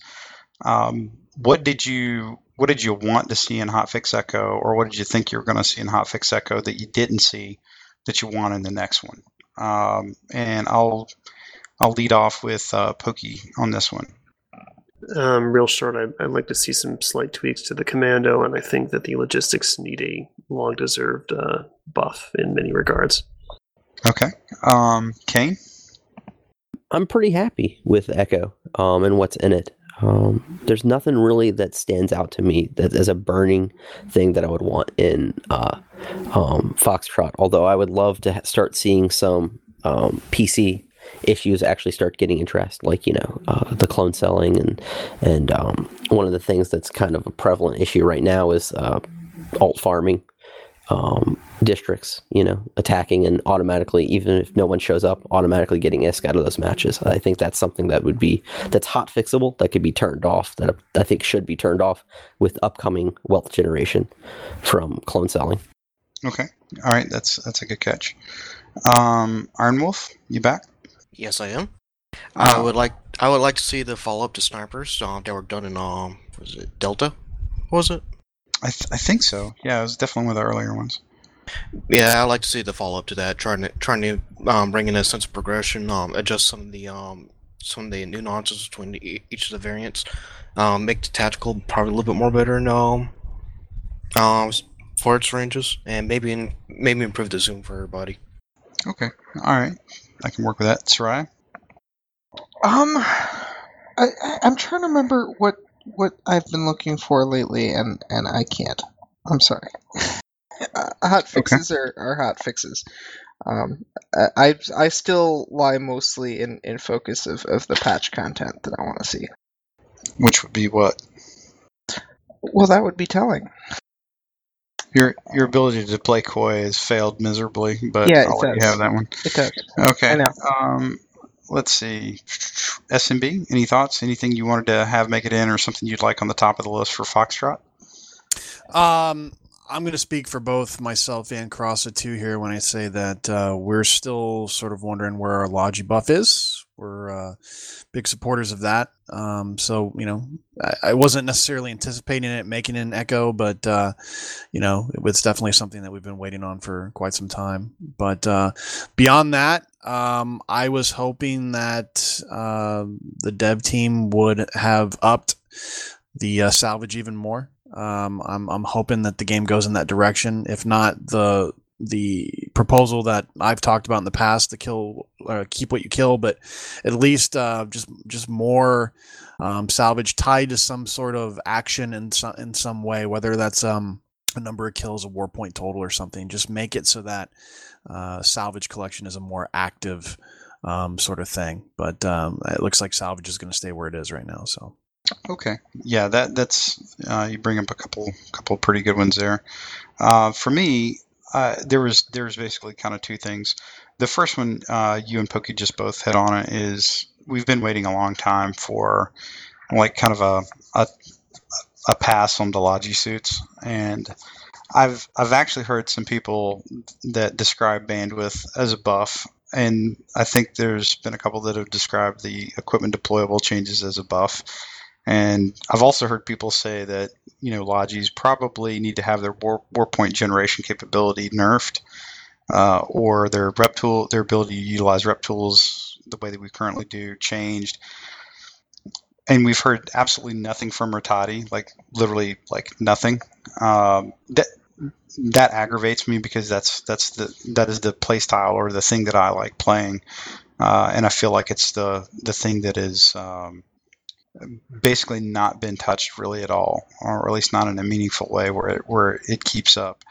um, what did you what did you want to see in Hotfix Echo, or what did you think you were going to see in Hotfix Echo that you didn't see that you want in the next one? Um, and I'll I'll lead off with uh, Pokey on this one. Um, real short, I'd, I'd like to see some slight tweaks to the commando, and I think that the logistics need a long deserved uh, buff in many regards. Okay, um, Kane. I'm pretty happy with Echo um, and what's in it. Um, there's nothing really that stands out to me that as a burning thing that I would want in uh, um, Foxtrot. Although I would love to ha- start seeing some um, PC issues actually start getting addressed, like you know uh, the clone selling and and um, one of the things that's kind of a prevalent issue right now is uh, alt farming um, districts, you know, attacking and automatically, even if no one shows up, automatically getting ISK out of those matches. I think that's something that would be that's hot fixable that could be turned off. That I think should be turned off with upcoming wealth generation from clone selling. Okay. All right. That's that's a good catch. Um, Iron Wolf, you back? Yes, I am. I Uh, would like I would like to see the follow up to snipers. Um, that were done in um, was it Delta? What was it? I, th- I think so. Yeah, it was definitely one of the earlier ones. Yeah, I'd like to see the follow up to that. Trying to trying to um, bring in a sense of progression. Um, adjust some of the um some of the nuances between the, e- each of the variants. Um, make the tactical probably a little bit more better in um um for its ranges, and maybe in, maybe improve the zoom for everybody. Okay. All right. I can work with that. Soraya? Um, I, I I'm trying to remember what what I've been looking for lately, and and I can't. I'm sorry. uh, hot fixes are, are hot fixes. Um, I I still lie mostly in, in focus of, of the patch content that I want to see. Which would be what? Well, that would be telling. Your your ability to play coy has failed miserably, but Yeah, I'll let you have that one. It does. Okay. I know. Um, let's see. SMB, any thoughts? Anything you wanted to have make it in, or something you'd like on the top of the list for Foxtrot? Um, I'm going to speak for both myself and Crossa too here when I say that uh, we're still sort of wondering where our Logi buff is. We're uh, big supporters of that. Um, so you know, I, I wasn't necessarily anticipating it making an echo, but uh, you know, it was definitely something that we've been waiting on for quite some time. But uh, beyond that, um, I was hoping that uh, the dev team would have upped the uh, salvage even more. Um, I'm I'm hoping that the game goes in that direction. If not, the the proposal that I've talked about in the past, the kill, uh, keep what you kill, but at least uh, just just more um, salvage tied to some sort of action in some in some way, whether that's um, a number of kills, a war point total, or something. Just make it so that uh, salvage collection is a more active um, sort of thing. But um, it looks like salvage is going to stay where it is right now. So. Okay, yeah, that that's uh, you bring up a couple couple pretty good ones there. Uh, for me, uh, there was there was basically kind of two things. The first one, uh, you and Pokey just both hit on it. Is we've been waiting a long time for like kind of a a, a pass on the Logi suits, and I've I've actually heard some people that describe bandwidth as a buff, and I think there's been a couple that have described the equipment deployable changes as a buff. And I've also heard people say that you know Logis probably need to have their war, war point generation capability nerfed, uh, or their rep tool, their ability to utilize rep tools the way that we currently do changed. And we've heard absolutely nothing from Rattati, like literally like nothing. Um, that that aggravates me because that's that's the that is the play style or the thing that I like playing, uh, and I feel like it's the the thing that is. Um, basically not been touched really at all, or at least not in a meaningful way where it, where it keeps up.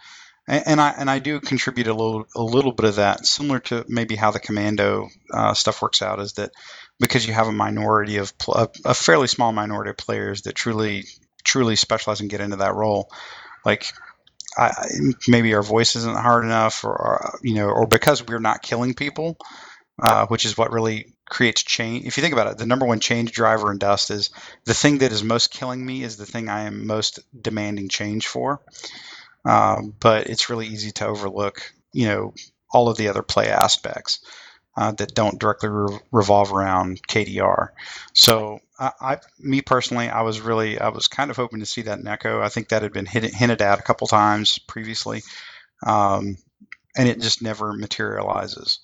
And, and I and I do contribute a little a little bit of that, similar to maybe how the commando uh, stuff works out, is that because you have a minority of pl- a, fairly small minority of players that truly truly specialize and get into that role, like I, maybe our voice isn't hard enough, or, or you know, or because we're not killing people, uh, which is what really creates change. If you think about it, the number one change driver in Dust is the thing that is most killing me is the thing I am most demanding change for. Um, but it's really easy to overlook, you know, all of the other play aspects uh, that don't directly re- revolve around KDR. So, I, I, me personally, I was really, I was kind of hoping to see that in Echo. I think that had been hit, hinted at a couple times previously, um, and it just never materializes.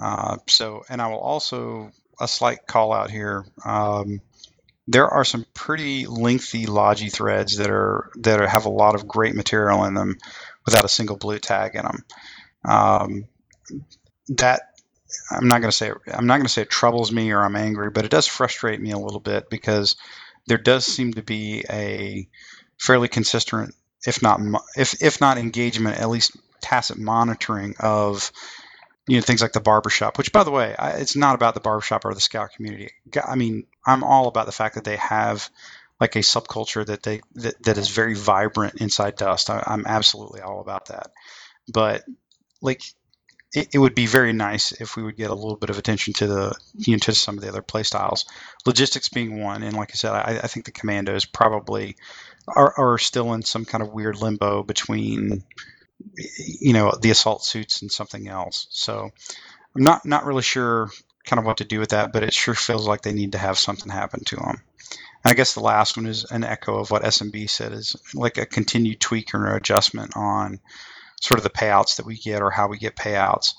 Uh, so, and I will also a slight call out here. Um, there are some pretty lengthy Logi threads that are that are, have a lot of great material in them without a single blue tag in them. Um, that I'm not going to say I'm not going to say it troubles me or I'm angry, but it does frustrate me a little bit because there does seem to be a fairly consistent, if not if if not engagement, at least tacit monitoring of you know things like the barbershop which by the way I, it's not about the barbershop or the scout community. I mean i'm all about the fact that they have like a subculture that they that, that is very vibrant inside dust. I, i'm absolutely all about that. But like it, it, would be very nice if we would get a little bit of attention to the you know to some of the other play styles logistics being one and like i said i, I think the commandos probably are, are still in some kind of weird limbo between you know, the assault suits and something else. So I'm not not really sure kind of what to do with that, but it sure feels like they need to have something happen to them. And I guess the last one is an echo of what SMB said is like a continued tweak or adjustment on sort of the payouts that we get or how we get payouts.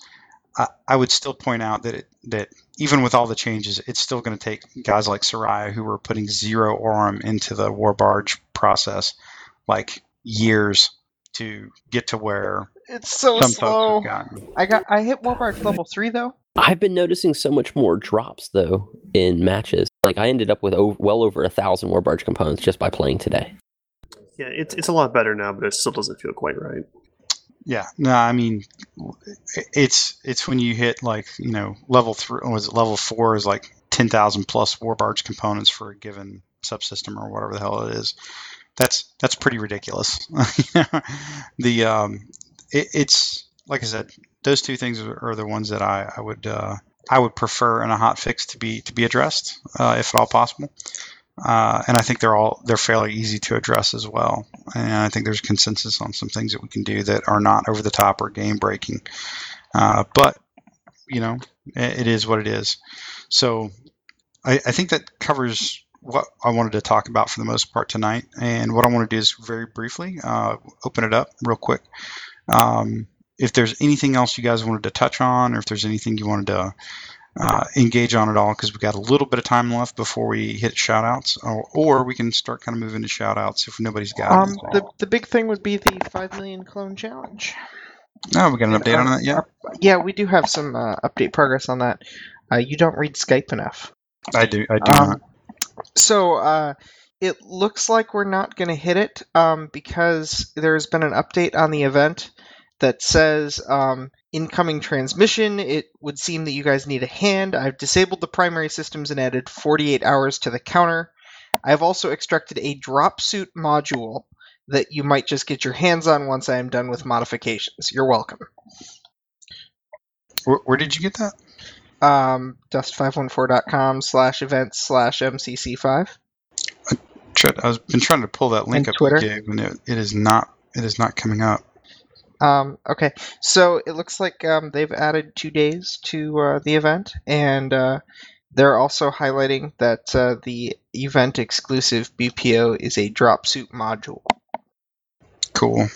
I, I would still point out that it, that even with all the changes, it's still going to take guys like Soraya who were putting zero Aurum into the war barge process, like years to get to where It's so some slow. folks have gotten. I got I hit Warbarge level three though. I've been noticing so much more drops though in matches. Like I ended up with o- well over a thousand war barge components just by playing today. Yeah, it's it's a lot better now, but it still doesn't feel quite right. Yeah, no, I mean, it's it's when you hit like you know level three, was it level four is like ten thousand plus war barge components for a given subsystem or whatever the hell it is. That's that's pretty ridiculous. the um, it, it's like I said, those two things are, are the ones that I I would uh, I would prefer in a hot fix to be to be addressed uh, if at all possible. Uh, and I think they're all they're fairly easy to address as well. And I think there's consensus on some things that we can do that are not over the top or game breaking. Uh, but you know, it, it is what it is. So I, I think that covers what I wanted to talk about for the most part tonight. And what I want to do is very briefly uh, open it up real quick. Um, if there's anything else you guys wanted to touch on, or if there's anything you wanted to uh, engage on it all because we've got a little bit of time left before we hit shout outs or, or we can start kind of moving to shout outs if nobody's got Um, anything. the the big thing would be the five million clone challenge. oh we got an update on that yet Yeah, we do have some uh, update progress on that. Uh, you don't read Skype enough. i do i do Um, not So uh, it looks like we're not going to hit it um, because there's been an update on the event that says um, incoming transmission. It would seem that you guys need a hand. I've disabled the primary systems and added 48 hours to the counter. I've also extracted a drop suit module that you might just get your hands on once I am done with modifications. You're welcome. where, where did you get that Um, dust514.com slash events slash mcc5. Tried- i've been trying to pull that link And up Twitter? gave, and it, it is not it is not coming up Um, okay, so it looks like um, they've added two days to uh, the event, and uh, they're also highlighting that uh, the event exclusive BPO is a drop suit module. cool.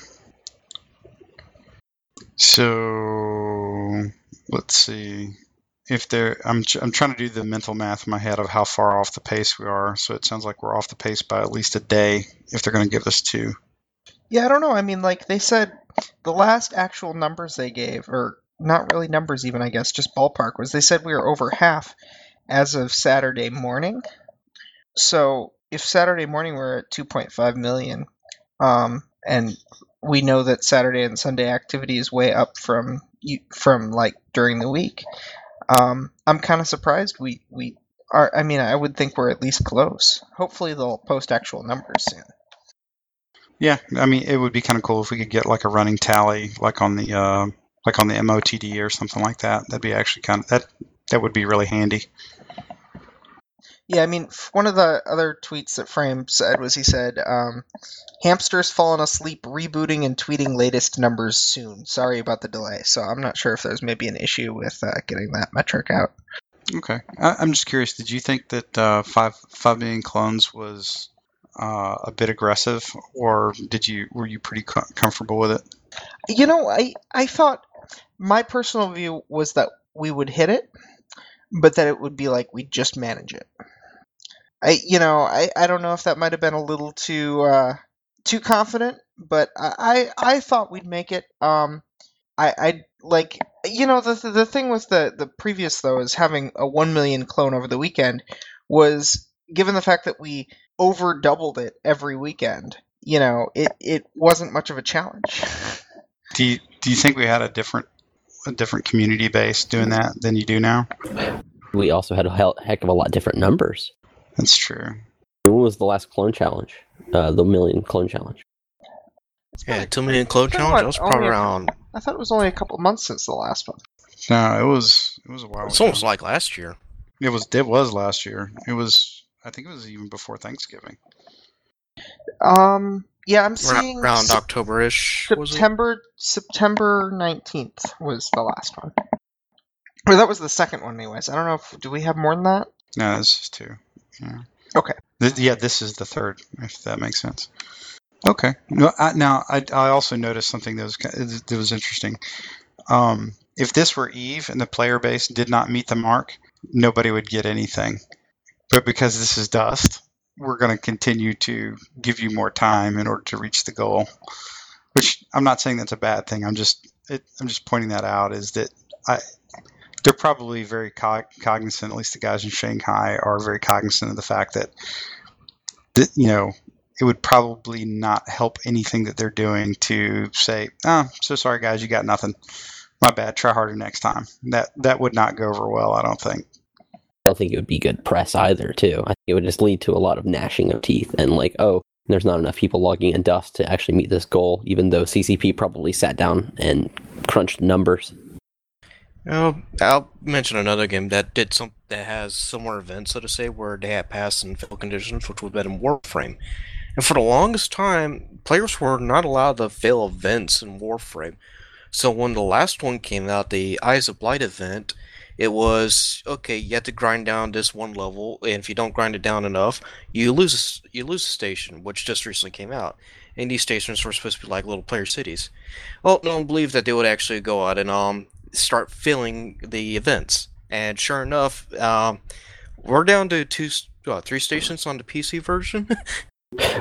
So let's see. If there I'm, I'm trying to do the mental math in my head of how far off the pace we are so it sounds like we're off the pace by at least a day if they're going to give us two Yeah, I don't know. I mean, like they said, the last actual numbers they gave, or not really numbers even, I guess, just ballpark, was they said we were over half as of Saturday morning. So if Saturday morning we're at 2.5 million, um, and we know that Saturday and Sunday activity is way up from from like during the week, um, I'm kind of surprised we we are. I mean, I would think we're at least close. Hopefully, they'll post actual numbers soon. Yeah, I mean, it would be kind of cool if we could get like a running tally, like on the uh, like on the MOTD or something like that. That'd be actually kind of that that would be really handy. Yeah, I mean, one of the other tweets that Frame said was he said, um, "Hamster's fallen asleep, rebooting and tweeting latest numbers soon. Sorry about the delay." So I'm not sure if there's maybe an issue with uh, getting that metric out. Okay, I, I'm just curious. Did you think that uh, five five million clones was uh, a bit aggressive, or did you were you pretty co- comfortable with it? You know, I I thought my personal view was that we would hit it, but that it would be like we'd just manage it. I you know I, I don't know if that might have been a little too uh, too confident, but I, I I thought we'd make it. Um, I I like you know the the thing with the the previous though is having a one million clone over the weekend was given the fact that we over doubled it every weekend. You know, it it wasn't much of a challenge. Do you do you think we had a different a different community base doing that than you do now? We also had a hell, heck of a lot different numbers. That's true. When was the last clone challenge? Uh, the million clone challenge. Yeah, two million clone challenge. what, That was probably around. I thought it was only a couple months since the last one. No, it was it was a while. It's ago. almost like last year. It was it was last year. It was I think it was even before Thanksgiving. Um, Yeah, I'm Ra- seeing around Sep- October-ish. Was? September September 19th was the last one. Or that was the second one, anyways. I don't know if do we have more than that. No, this is two. Yeah. Okay. Th- yeah, this is the third, if that makes sense. Okay. No, I, now I, I also noticed something that was that was interesting. Um, if this were Eve and the player base did not meet the mark, nobody would get anything. But because this is Dust, we're going to continue to give you more time in order to reach the goal. Which I'm not saying that's a bad thing. I'm just it, I'm just pointing that out. Is that I they're probably very cog- cognizant. At least the guys in Shanghai are very cognizant of the fact that that you know it would probably not help anything that they're doing to say, "Oh, so sorry guys, you got nothing. My bad. Try harder next time." That that would not go over well. I don't think. Don't think it would be good press either, too. I think it would just lead to a lot of gnashing of teeth and like, oh, there's not enough people logging in Dust to actually meet this goal, even though CCP probably sat down and crunched numbers. Uh, I'll mention another game that did some that has similar events, so to say, where they had passed and fail conditions, which would have been in Warframe. And for the longest time, players were not allowed to fail events in Warframe. So when the last one came out, the Eyes of Blight event, it was okay. You have to grind down this one level, and if you don't grind it down enough, you lose you lose a station, which just recently came out. And these stations were supposed to be like little player cities. Well, no one believed that they would actually go out and um start filling the events. And sure enough, um, we're down to two, what, three stations on the PC version.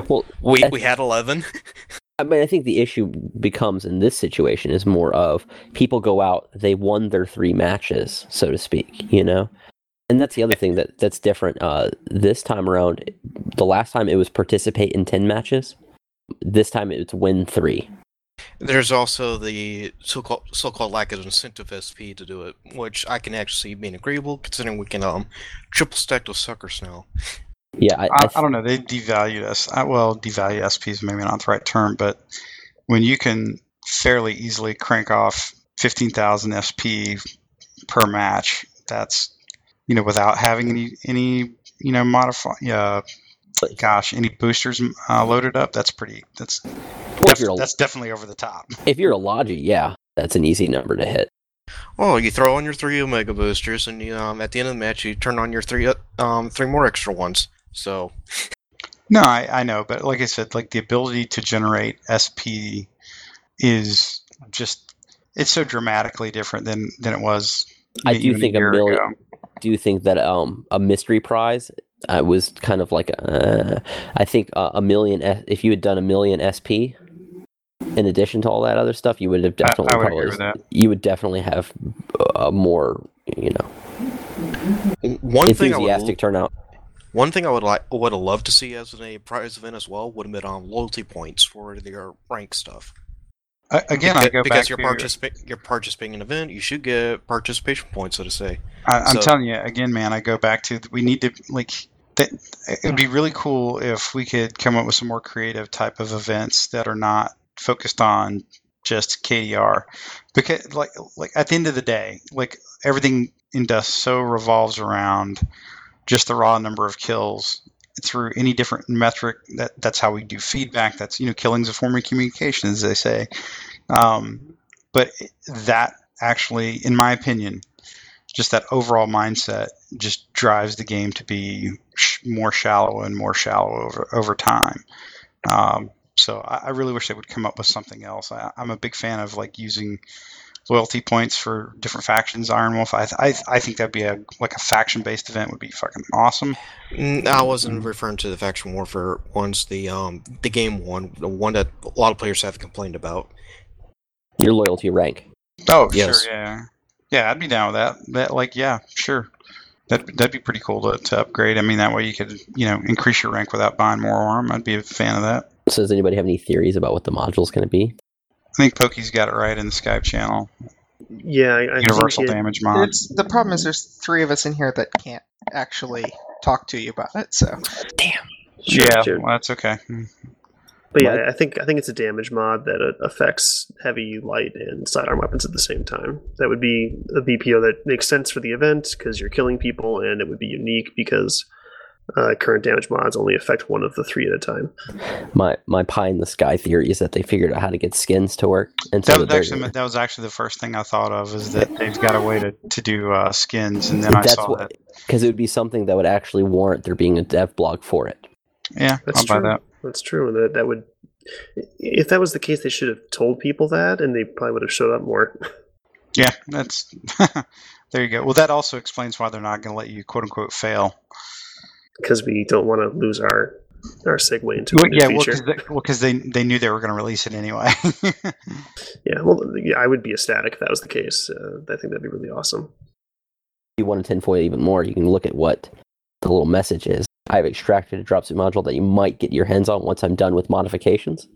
Well, we we had eleven. I mean, I think the issue becomes in this situation is more of people go out, they won their three matches, so to speak, you know? And that's the other thing that that's different. Uh, this time around, the last time it was participate in 10 matches. This time it's win three. There's also the so-called so-called lack of incentive SP to do it, which I can actually see being agreeable, considering we can um triple stack those suckers now. Yeah, I, I, I, I don't know. They devalued us. I, well, devalue SP is maybe not the right term, but when you can fairly easily crank off 15,000 SP per match, that's you know without having any any you know modify uh, gosh any boosters uh, loaded up. That's pretty. That's well, def- a, that's definitely over the top. if you're a Logi, yeah, that's an easy number to hit. Oh, you throw on your three Omega boosters, and you, um, at the end of the match, you turn on your three uh, um three more extra ones. So No, I, I know, but like I said, like the ability to generate SP is just it's so dramatically different than than it was. I do think a year million. ago. Do you think that um a mystery prize uh, was kind of like uh, I think uh, a million. S- If you had done a million SP, in addition to all that other stuff, you would have definitely I would probably agree with that. you would definitely have a more you know one thing I would enthusiastic turnout. One thing I would like would have loved to see as a prize event as well would have been um, loyalty points for their rank stuff. I, again, I because, go because back you're to participating you're participating in an event, you should get participation points, so to say. I, I'm So- telling you again, man. I go back to we need to like. That, it would be really cool if we could come up with some more creative type of events that are not focused on just KDR, because like like at the end of the day, like everything in Dust so revolves around just the raw number of kills through any different metric. That that's how we do feedback. That's you know killing's a form of communication, as they say. Um, but that actually, in my opinion, just that overall mindset just drives the game to be sh- more shallow and more shallow over over time. Um, so I, I really wish they would come up with something else. I, I'm a big fan of like using loyalty points for different factions. Iron Wolf, I I, I think that'd be a like a faction based event would be fucking awesome. Mm, I wasn't referring to the faction warfare ones, the um the game one, the one that a lot of players have complained about. Your loyalty rank. Oh Yes. sure, yeah, yeah, I'd be down with that. That like yeah, sure. That that'd be pretty cool to, to upgrade. I mean, that way you could you know increase your rank without buying more Aurum. I'd be a fan of that. So does anybody have any theories about what the module's going to be? I think Pokey's got it right in the Skype channel. Yeah, I, I Universal think it, damage mod. The problem is there's three of us in here that can't actually talk to you about it. So Sure, yeah, sure. well, that's okay. Hmm. But yeah, Mike? I think I think it's a damage mod that uh, affects heavy, light, and sidearm weapons at the same time. That would be a BPO that makes sense for the event because you're killing people, and it would be unique because uh, current damage mods only affect one of the three at a time. My my pie in the sky theory is that they figured out how to get skins to work, and so That that was actually that was actually the first thing I thought of is that they've got a way to, to do uh, skins, and then I that's saw what that. because it would be something that would actually warrant there being a dev blog for it. Yeah, That's I'll buy true. that. That's true. That that would, if that was the case, they should have told people that, and they probably would have showed up more. Yeah, that's there you go. Well, that also explains why they're not going to let you quote unquote fail. Because we don't want to lose our our segue into Well, a new yeah, well, because they, they knew they were going to release it anyway. yeah, well, yeah, I would be ecstatic if that was the case. Uh, I think that'd be really awesome. If you want to tinfoil even more, you can look at what the little message is. I've extracted a dropsuit module that you might get your hands on once I'm done with modifications.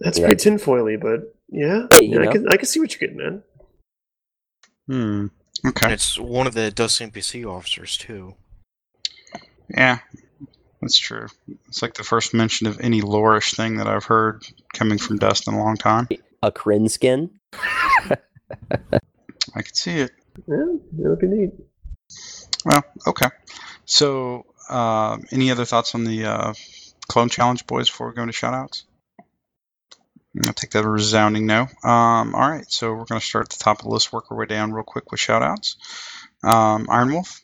That's Yeah. pretty tinfoily, but yeah, Hey, yeah, I can I can see what you're getting at. hmm. And Okay. it's one of the Dust NPC officers too. Yeah, that's true. It's like the first mention of any loreish thing that I've heard coming from Dust in a long time. A Kryn skin. I can see it. Yeah, that would be neat. Well, okay. So, um, any other thoughts on the uh, clone challenge, boys, before we go into shoutouts? I'll take that a resounding no. Um, all right, so we're going to start at the top of the list, work our way down real quick with shoutouts. Um, Iron Wolf,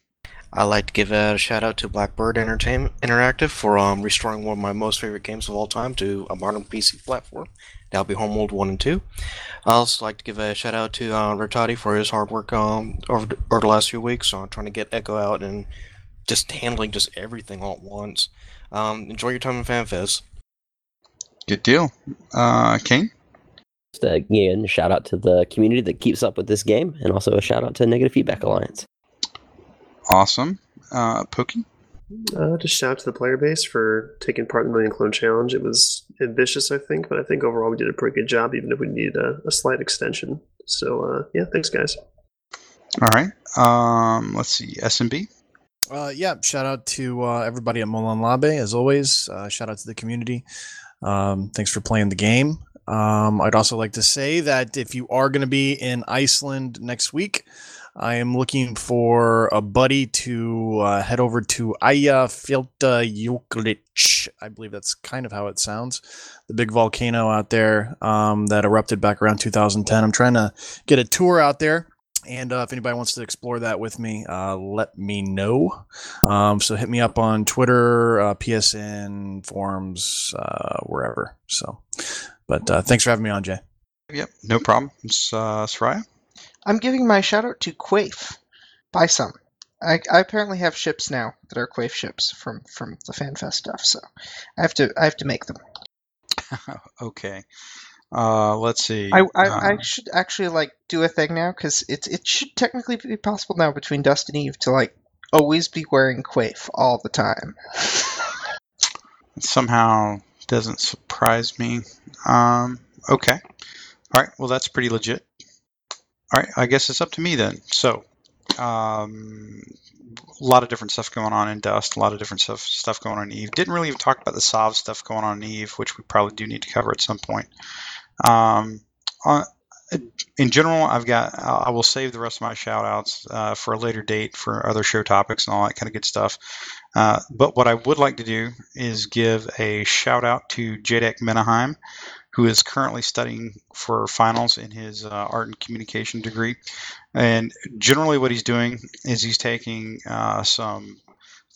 I'd like to give a shout out to Blackbird Entertainment Interactive for um, restoring one of my most favorite games of all time to a modern PC platform. That'll be Homeworld 1 and 2. I'd also like to give a shout out to uh, Rattati for his hard work um, over, the, over the last few weeks on trying to get Echo out and just handling just everything all at once. Um, enjoy your time in FanFest. good deal. Uh, Kane, Just uh, again, shout out to the community that keeps up with this game, and also a shout out to Negative Feedback Alliance. Awesome. Uh, Pokey, Uh, just shout out to the player base for taking part in the Million Clone Challenge. It was ambitious, I think, but I think overall we did a pretty good job, even if we needed a, a slight extension. So uh, yeah, thanks guys. all right. Um, let's see, SMB. Uh, yeah, shout out to uh, everybody at Molon Labe, as always. Uh, shout out to the community. Um, thanks for playing the game. Um, I'd also like to say that if you are going to be in Iceland next week, I am looking for a buddy to uh, head over to Aya Eyjafjallajökull. I believe that's kind of how it sounds. The big volcano out there um, that erupted back around 2010. I'm trying to get a tour out there. And uh, if anybody wants to explore that with me, uh, let me know. Um, so hit me up on Twitter, uh, PSN, forums, uh, wherever. So, but uh, thanks for having me on, Jay. Yep, no problem. It's, uh, Soraya. I'm giving my shout out to Quafe. Buy some. I, I apparently have ships now that are Quafe ships from from the FanFest stuff, so I have to I have to make them. okay. Uh, let's see. I I, Uh, I should actually like do a thing now because it's it should technically be possible now between Dust and Eve to like always be wearing Quafe all the time. somehow doesn't surprise me. Um, okay. All right. Well, that's pretty legit. All right. I guess it's up to me then. So, um, a lot of different stuff going on in Dust. A lot of different stuff stuff going on in Eve. Didn't really even talk about the Sov stuff going on in Eve, which we probably do need to cover at some point. Um, in general, I've got. I will save the rest of my shout outs uh, for a later date for other show topics and all that kind of good stuff. Uh, but what I would like to do is give a shout out to Jadek Menaheim, who is currently studying for finals in his uh, art and communication degree. And generally, what he's doing is he's taking uh, some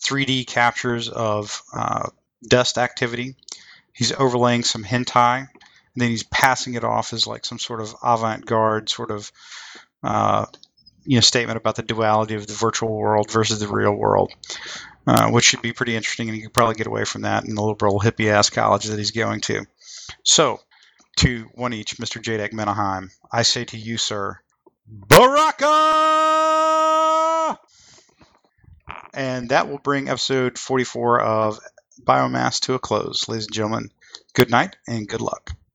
3D captures of uh, dust activity. He's overlaying some hentai, and then he's passing it off as like some sort of avant-garde sort of uh, you know statement about the duality of the virtual world versus the real world uh, which should be pretty interesting, and you could probably get away from that in the liberal hippie ass college that he's going to. So, to one each, Mr. Jadek Menaheim, I say to you, sir, Baraka! And that will bring episode 44 of Biomass to a close, ladies and gentlemen. Good night and good luck.